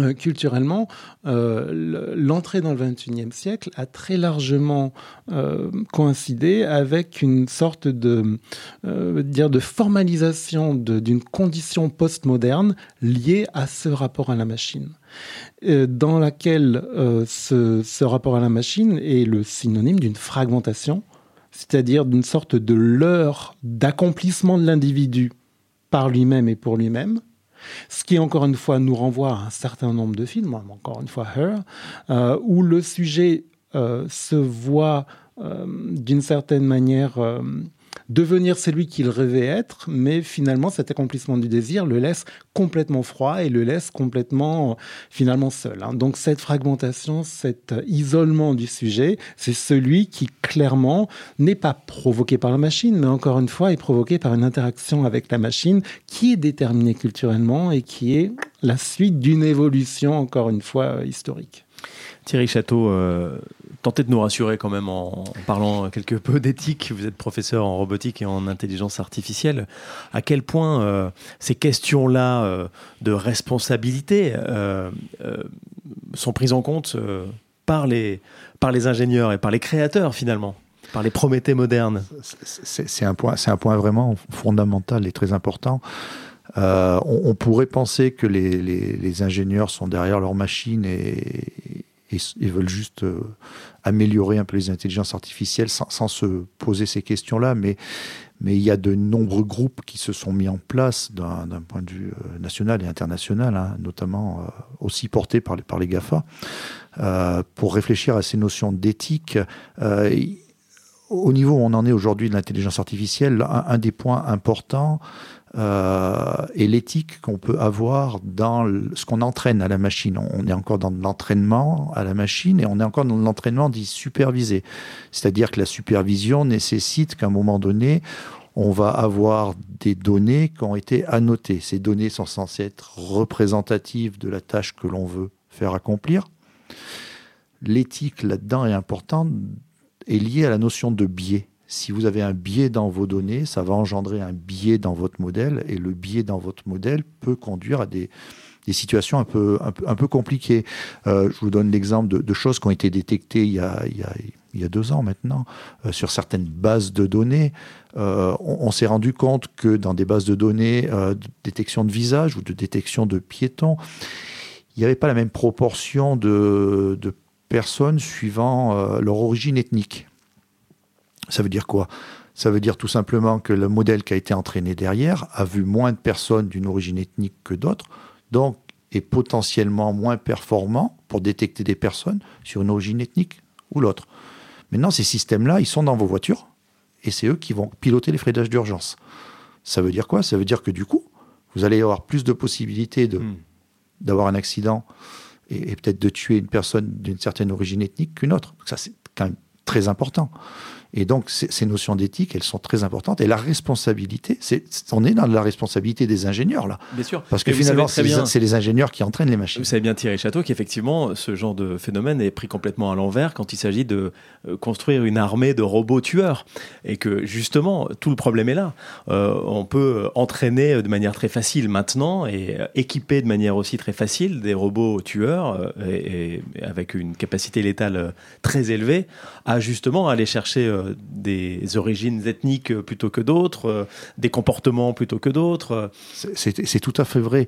euh, culturellement, euh, l'entrée dans le XXIe siècle a très largement euh, coïncidé avec une sorte de, dire de formalisation d'une condition postmoderne liée à ce rapport à la machine, dans laquelle ce, ce, rapport à la machine est le synonyme d'une fragmentation, c'est-à-dire d'une sorte de leurre d'accomplissement de l'individu par lui-même et pour lui-même, ce qui, encore une fois, nous renvoie à un certain nombre de films, encore une fois Her, euh, où le sujet euh, se voit euh, d'une certaine manière devenir celui qu'il rêvait être, mais finalement cet accomplissement du désir le laisse complètement froid et le laisse complètement finalement seul. Hein. Donc cette fragmentation, cet isolement du sujet, c'est celui qui clairement n'est pas provoqué par la machine, mais encore une fois est provoqué par une interaction avec la machine qui est déterminée culturellement et qui est la suite d'une évolution, encore une fois, historique. Thierry Château, euh, tentez de nous rassurer quand même en, parlant quelque peu d'éthique. Vous êtes professeur en robotique et en intelligence artificielle. À quel point euh, ces questions-là euh, de responsabilité sont prises en compte par, les, ingénieurs et par les créateurs finalement par les Prométhées modernes? C'est un, point, un point vraiment fondamental et très important. on, pourrait penser que les, ingénieurs sont derrière leur machine et, et, veulent juste euh, améliorer un peu les intelligences artificielles sans, se poser ces questions-là. Mais, mais il y a de nombreux groupes qui se sont mis en place d'un point de vue euh, national et international, hein, notamment euh, aussi portés par les, par les GAFA, pour réfléchir à ces notions d'éthique. au niveau où on en est aujourd'hui de l'intelligence artificielle, un, des points importants, euh, et l'éthique qu'on peut avoir dans ce qu'on entraîne à la machine. On est encore dans l'entraînement à la machine et on est encore dans l'entraînement dit supervisé. C'est-à-dire que la supervision nécessite qu'à un moment donné, on va avoir des données qui ont été annotées. Ces données sont censées être représentatives de la tâche que l'on veut faire accomplir. L'éthique là-dedans est importante, est liée à la notion de biais. Si vous avez un biais dans vos données, ça va engendrer un biais dans votre modèle, et le biais dans votre modèle peut conduire à des, situations un peu, compliquées. Euh, je vous donne l'exemple de, choses qui ont été détectées il y a, deux ans maintenant, euh, sur certaines bases de données. Euh, on, s'est rendu compte que dans des bases de données de détection de visage ou de détection de piétons, il n'y avait pas la même proportion de personnes suivant leur origine ethnique. Ça veut dire quoi? Ça veut dire tout simplement que le modèle qui a été entraîné derrière a vu moins de personnes d'une origine ethnique que d'autres, donc est potentiellement moins performant pour détecter des personnes sur une origine ethnique ou l'autre. Maintenant, ces systèmes-là, ils sont dans vos voitures et c'est eux qui vont piloter les freinages d'urgence. Ça veut dire quoi? Ça veut dire que du coup, vous allez avoir plus de possibilités de, hmm. d'avoir un accident et, et peut-être de tuer une personne d'une certaine origine ethnique qu'une autre. ça, c'est quand même très important. Et donc, ces notions d'éthique, elles sont très importantes. Et la responsabilité, c'est, on est dans la responsabilité des ingénieurs, là. Bien sûr. Parce que finalement, c'est les, ingénieurs qui entraînent les machines. Vous savez bien, Thierry Château, qu'effectivement, ce genre de phénomène est pris complètement à l'envers quand il s'agit de euh, construire une armée de robots tueurs. Et que, justement, tout le problème est là. Euh, on peut entraîner de manière très facile maintenant et équiper de manière aussi très facile des robots tueurs et, et avec une capacité létale très élevée à justement aller chercher euh, des origines ethniques plutôt que d'autres, euh, des comportements plutôt que d'autres. C'est tout à fait vrai.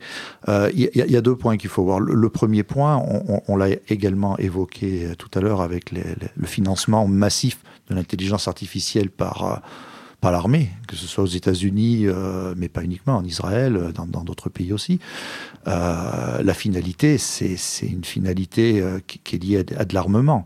Il y, a deux points qu'il faut voir. Le, premier point, on, l'a également évoqué tout à l'heure avec le financement massif de l'intelligence artificielle par l'armée, que ce soit aux États-Unis, euh, mais pas uniquement, en Israël, dans d'autres pays aussi. Euh, la finalité, c'est une finalité euh, qui, qui, est liée à, de l'armement.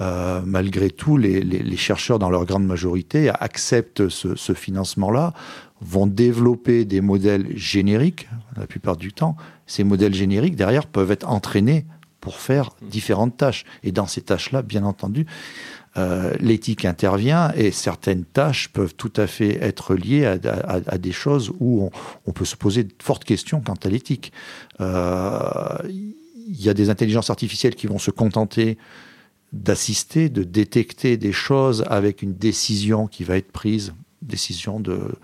Euh, malgré tout, les, les, chercheurs, dans leur grande majorité, acceptent ce, ce financement-là, vont développer des modèles génériques, la plupart du temps. Ces modèles génériques, derrière, peuvent être entraînés pour faire différentes tâches. Et dans ces tâches-là, bien entendu, euh, l'éthique intervient et certaines tâches peuvent tout à fait être liées à, à, des choses où on, on, peut se poser de fortes questions quant à l'éthique. Euh, il y a des intelligences artificielles qui vont se contenter d'assister, de détecter des choses avec une décision qui va être prise, décision de,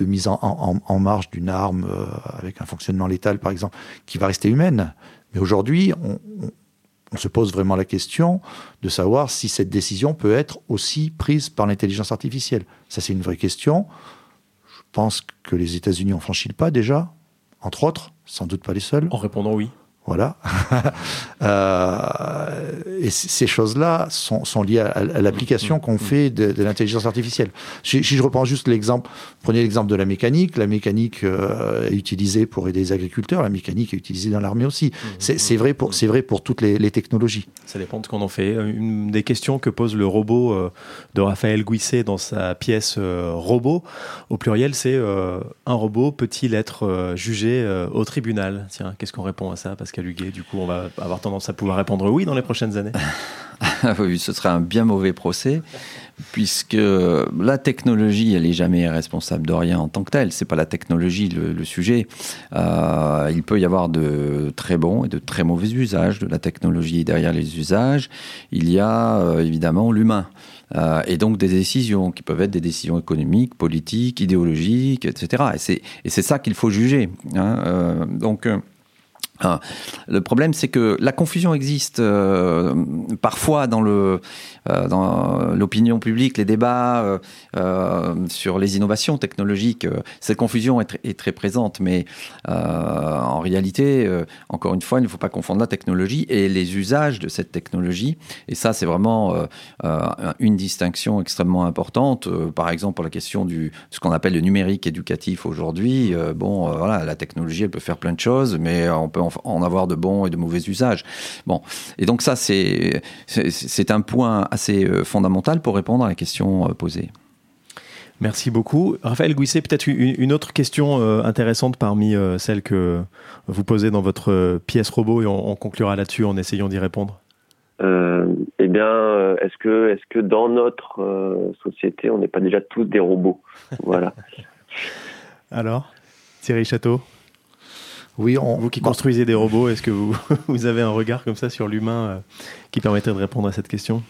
mise en, marche d'une arme euh, avec un fonctionnement létal, par exemple, qui va rester humaine. Mais aujourd'hui, on, on, se pose vraiment la question de savoir si cette décision peut être aussi prise par l'intelligence artificielle. Ça, c'est une vraie question. Je pense que les États-Unis ont franchi le pas déjà, entre autres, sans doute pas les seuls. En répondant oui. Voilà. *laughs* euh, et ces choses-là sont, sont, liées à, l'application qu'on fait de, de l'intelligence artificielle. Si, si, je reprends juste l'exemple, prenez l'exemple de la mécanique. La mécanique euh, est utilisée pour aider les agriculteurs. La mécanique est utilisée dans l'armée aussi. Mmh, c'est vrai pour c'est vrai pour toutes les, les, technologies. Ça dépend de ce qu'on en fait. Une des questions que pose le robot euh, de Raphaël Guisset dans sa pièce euh, robot au pluriel, c'est euh, un robot peut-il être euh, jugé au tribunal? Tiens, qu'est-ce qu'on répond à ça? Parce du coup, on va avoir tendance à pouvoir répondre oui dans les prochaines années *laughs* Oui, ce serait un bien mauvais procès, puisque la technologie, elle n'est jamais responsable de rien en tant que telle. C'est pas la technologie le, sujet. Euh, il peut y avoir de très bons et de très mauvais usages de la technologie. Derrière les usages, il y a euh, évidemment l'humain. Euh, et donc des décisions qui peuvent être des décisions économiques, politiques, idéologiques, etc. Et c'est ça qu'il faut juger. Hein. Donc ah. Le problème, c'est que la confusion existe euh, parfois dans le euh, dans l'opinion publique, les débats euh, sur les innovations technologiques. Cette confusion est, très présente, mais en réalité, encore une fois, il ne faut pas confondre la technologie et les usages de cette technologie. Et ça, c'est vraiment une distinction extrêmement importante. par exemple, pour la question du ce qu'on appelle le numérique éducatif aujourd'hui. bon, voilà, la technologie, elle peut faire plein de choses, mais on peut en en avoir de bons et de mauvais usages. Bon, et donc ça, c'est un point assez euh, fondamental pour répondre à la question euh, posée. Merci beaucoup. Raphaël Gouisset, peut-être une, autre question euh, intéressante parmi celles que vous posez dans votre pièce robot et on, conclura là-dessus en essayant d'y répondre. Euh, eh bien, est-ce que, est que dans notre société, on n'est pas déjà tous des robots? Voilà. *laughs* Alors, Thierry Château oui, on... Vous qui construisez des robots, est-ce que vous, *laughs* vous avez un regard comme ça sur l'humain euh, qui permettrait de répondre à cette question?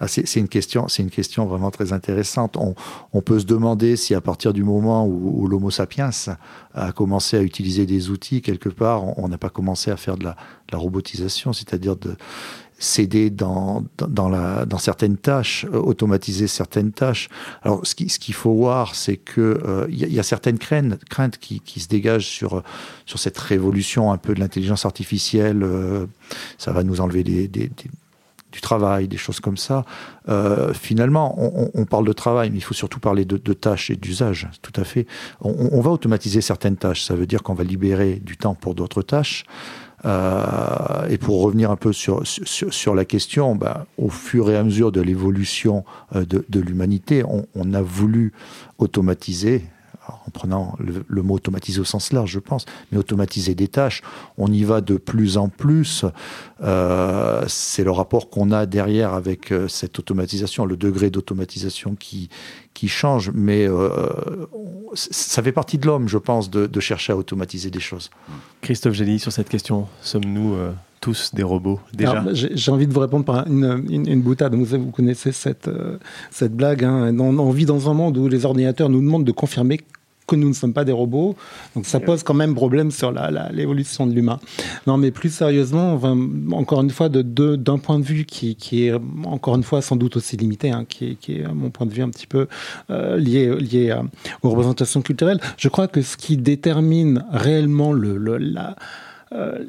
Ah, c'est une question, c'est une question vraiment très intéressante. On, on, peut se demander si à partir du moment où, où l'Homo sapiens a commencé à utiliser des outils quelque part, on n'a pas commencé à faire de la, de la robotisation, c'est-à-dire de s'aider dans, dans, dans certaines tâches, euh, automatiser certaines tâches. Alors, ce qu'il ce faut voir, c'est que euh, il y, y, a certaines craintes, craintes qui, qui, se dégagent sur, sur cette révolution un peu de l'intelligence artificielle. Euh, ça va nous enlever des, des, du travail, des choses comme ça. Euh, finalement, on, parle de travail, mais il faut surtout parler de, tâches et d'usage. Tout à fait. On, va automatiser certaines tâches. Ça veut dire qu'on va libérer du temps pour d'autres tâches. Et pour revenir un peu sur, sur, la question, ben, au fur et à mesure de l'évolution de, de l'humanité, on, a voulu automatiser en prenant le, mot automatiser au sens large, je pense, mais automatiser des tâches, on y va de plus en plus. Euh, c'est le rapport qu'on a derrière avec euh, cette automatisation, le degré d'automatisation qui, qui change, mais euh, ça fait partie de l'homme, je pense, de, chercher à automatiser des choses. Christophe Gély, sur cette question, sommes-nous tous des robots déjà J'ai envie de vous répondre par une, une, boutade. Vous, vous connaissez cette, cette blague. Hein. on vit dans un monde où les ordinateurs nous demandent de confirmer que nous ne sommes pas des robots. Donc ça pose quand même problème sur l'évolution de l'humain. Non, mais plus sérieusement, encore une fois, d'un de, point de vue qui, est, encore une fois, sans doute aussi limité, hein, qui, est, à mon point de vue, un petit peu euh, lié, lié aux représentations culturelles, je crois que ce qui détermine réellement le, la... Euh,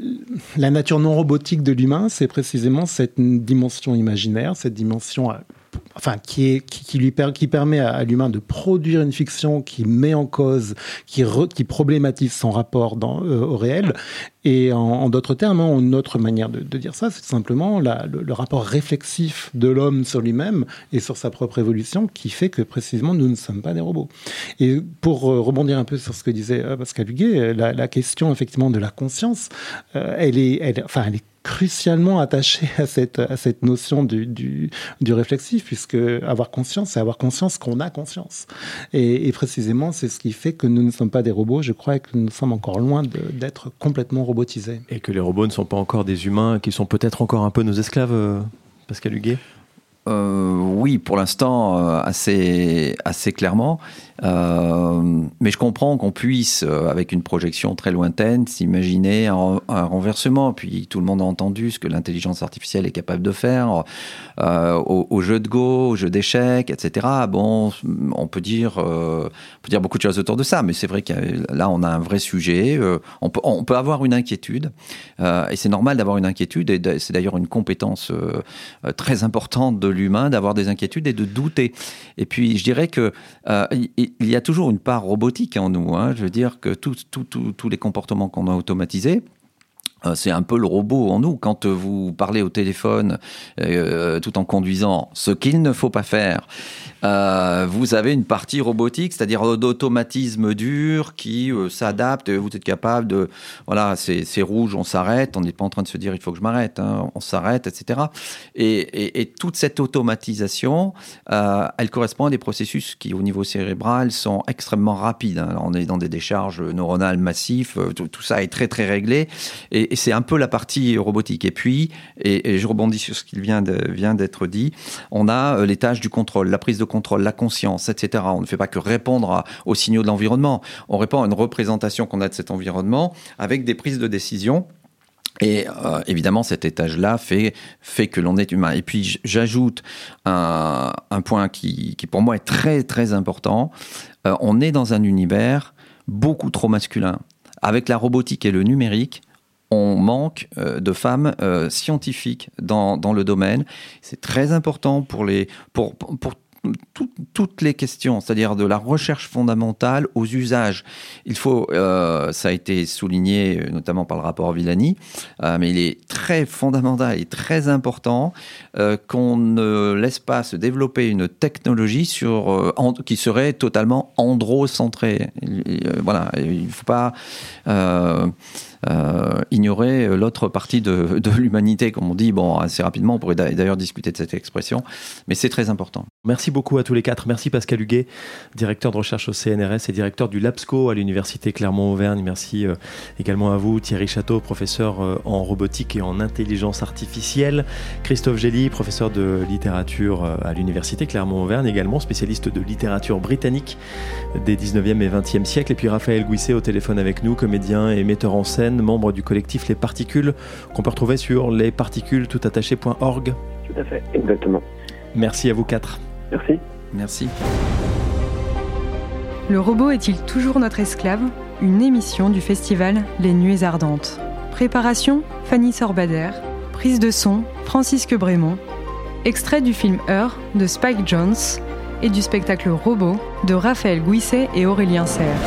la nature non robotique de l'humain, c'est précisément cette dimension imaginaire, cette dimension euh, enfin, qui, est, qui, lui permet à, l'humain de produire une fiction qui met en cause, qui, problématise son rapport euh, au réel. Et en, d'autres termes, hein, une autre manière de, dire ça, c'est simplement le, rapport réflexif de l'homme sur lui-même et sur sa propre évolution qui fait que précisément nous ne sommes pas des robots. Et pour euh, rebondir un peu sur ce que disait euh, Pascal Huguet, la, la, question effectivement de la conscience, elle est, elle, enfin, elle est crucialement attaché à cette, à cette notion du, du, réflexif, puisque avoir conscience, c'est avoir conscience qu'on a conscience. Et, et précisément, c'est ce qui fait que nous ne sommes pas des robots, je crois, que nous sommes encore loin d'être complètement robotisés. Et que les robots ne sont pas encore des humains, qui sont peut-être encore un peu nos esclaves, euh, Pascal Huguet? Euh, oui, pour l'instant, euh, assez, assez clairement. Euh, mais je comprends qu'on puisse, avec une projection très lointaine, s'imaginer un, renversement. Puis tout le monde a entendu ce que l'intelligence artificielle est capable de faire au, jeu de Go, au jeu d'échecs, etc. Bon, on peut dire, on peut dire beaucoup de choses autour de ça, mais c'est vrai que là, on a un vrai sujet. on, peut, on peut avoir une inquiétude, et c'est normal d'avoir une inquiétude. Et c'est d'ailleurs une compétence très importante de l'humain d'avoir des inquiétudes et de douter. Et puis, je dirais que il y a toujours une part robotique en nous. Hein. Je veux dire que tous les comportements qu'on a automatisés, euh, c'est un peu le robot en nous. Quand vous parlez au téléphone euh, tout en conduisant, ce qu'il ne faut pas faire, euh, vous avez une partie robotique, c'est-à-dire d'automatisme dur qui euh, s'adapte. Vous êtes capable de, voilà, c'est rouge, on s'arrête. On n'est pas en train de se dire il faut que je m'arrête, hein, on s'arrête, etc. Et, toute cette automatisation, euh, elle correspond à des processus qui, au niveau cérébral, sont extrêmement rapides. Hein. On est dans des décharges neuronales massives, tout, tout ça est très très réglé, et, et c'est un peu la partie robotique. Et puis, et, je rebondis sur ce qui vient d'être dit, on a les tâches du contrôle, la prise de contrôle, la conscience, etc. On ne fait pas que répondre aux signaux de l'environnement. On répond à une représentation qu'on a de cet environnement avec des prises de décision. Et euh, évidemment, cet étage-là fait, fait que l'on est humain. Et puis, j'ajoute un, point qui, qui, pour moi, est très, très important. Euh, on est dans un univers beaucoup trop masculin. Avec la robotique et le numérique, on manque euh, de femmes scientifiques dans, dans, le domaine. C'est très important pour, les, pour, pour toutes les questions, c'est-à-dire de la recherche fondamentale aux usages. Il faut, euh, ça a été souligné notamment par le rapport Villani, euh, mais il est très fondamental et très important euh, qu'on ne laisse pas se développer une technologie sur, qui serait totalement androcentrée. voilà, il ne faut pas euh, ignorer euh, l'autre partie de, de l'humanité, comme on dit. Bon, assez rapidement, on pourrait d'ailleurs discuter de cette expression, mais c'est très important. Merci beaucoup à tous les quatre. Merci Pascal Huguet, directeur de recherche au CNRS et directeur du LABSCO à l'Université Clermont-Auvergne. Merci euh, également à vous, Thierry Château, professeur en robotique et en intelligence artificielle. Christophe Gély, professeur de littérature à l'Université Clermont-Auvergne, également spécialiste de littérature britannique des 19e et 20e siècles. Et puis Raphaël Gouisset au téléphone avec nous, comédien et metteur en scène membre du collectif Les Particules, qu'on peut retrouver sur lesparticules.org. Tout à fait, exactement. Merci à vous quatre. Merci. Merci. Le robot est-il toujours notre esclave? Une émission du festival Les Nuits Ardentes. Préparation Fanny Sorbader. Prise de son Francisque Brémond. Extrait du film Heure de Spike Jones et du spectacle Robot de Raphaël Gouisset et Aurélien Serre.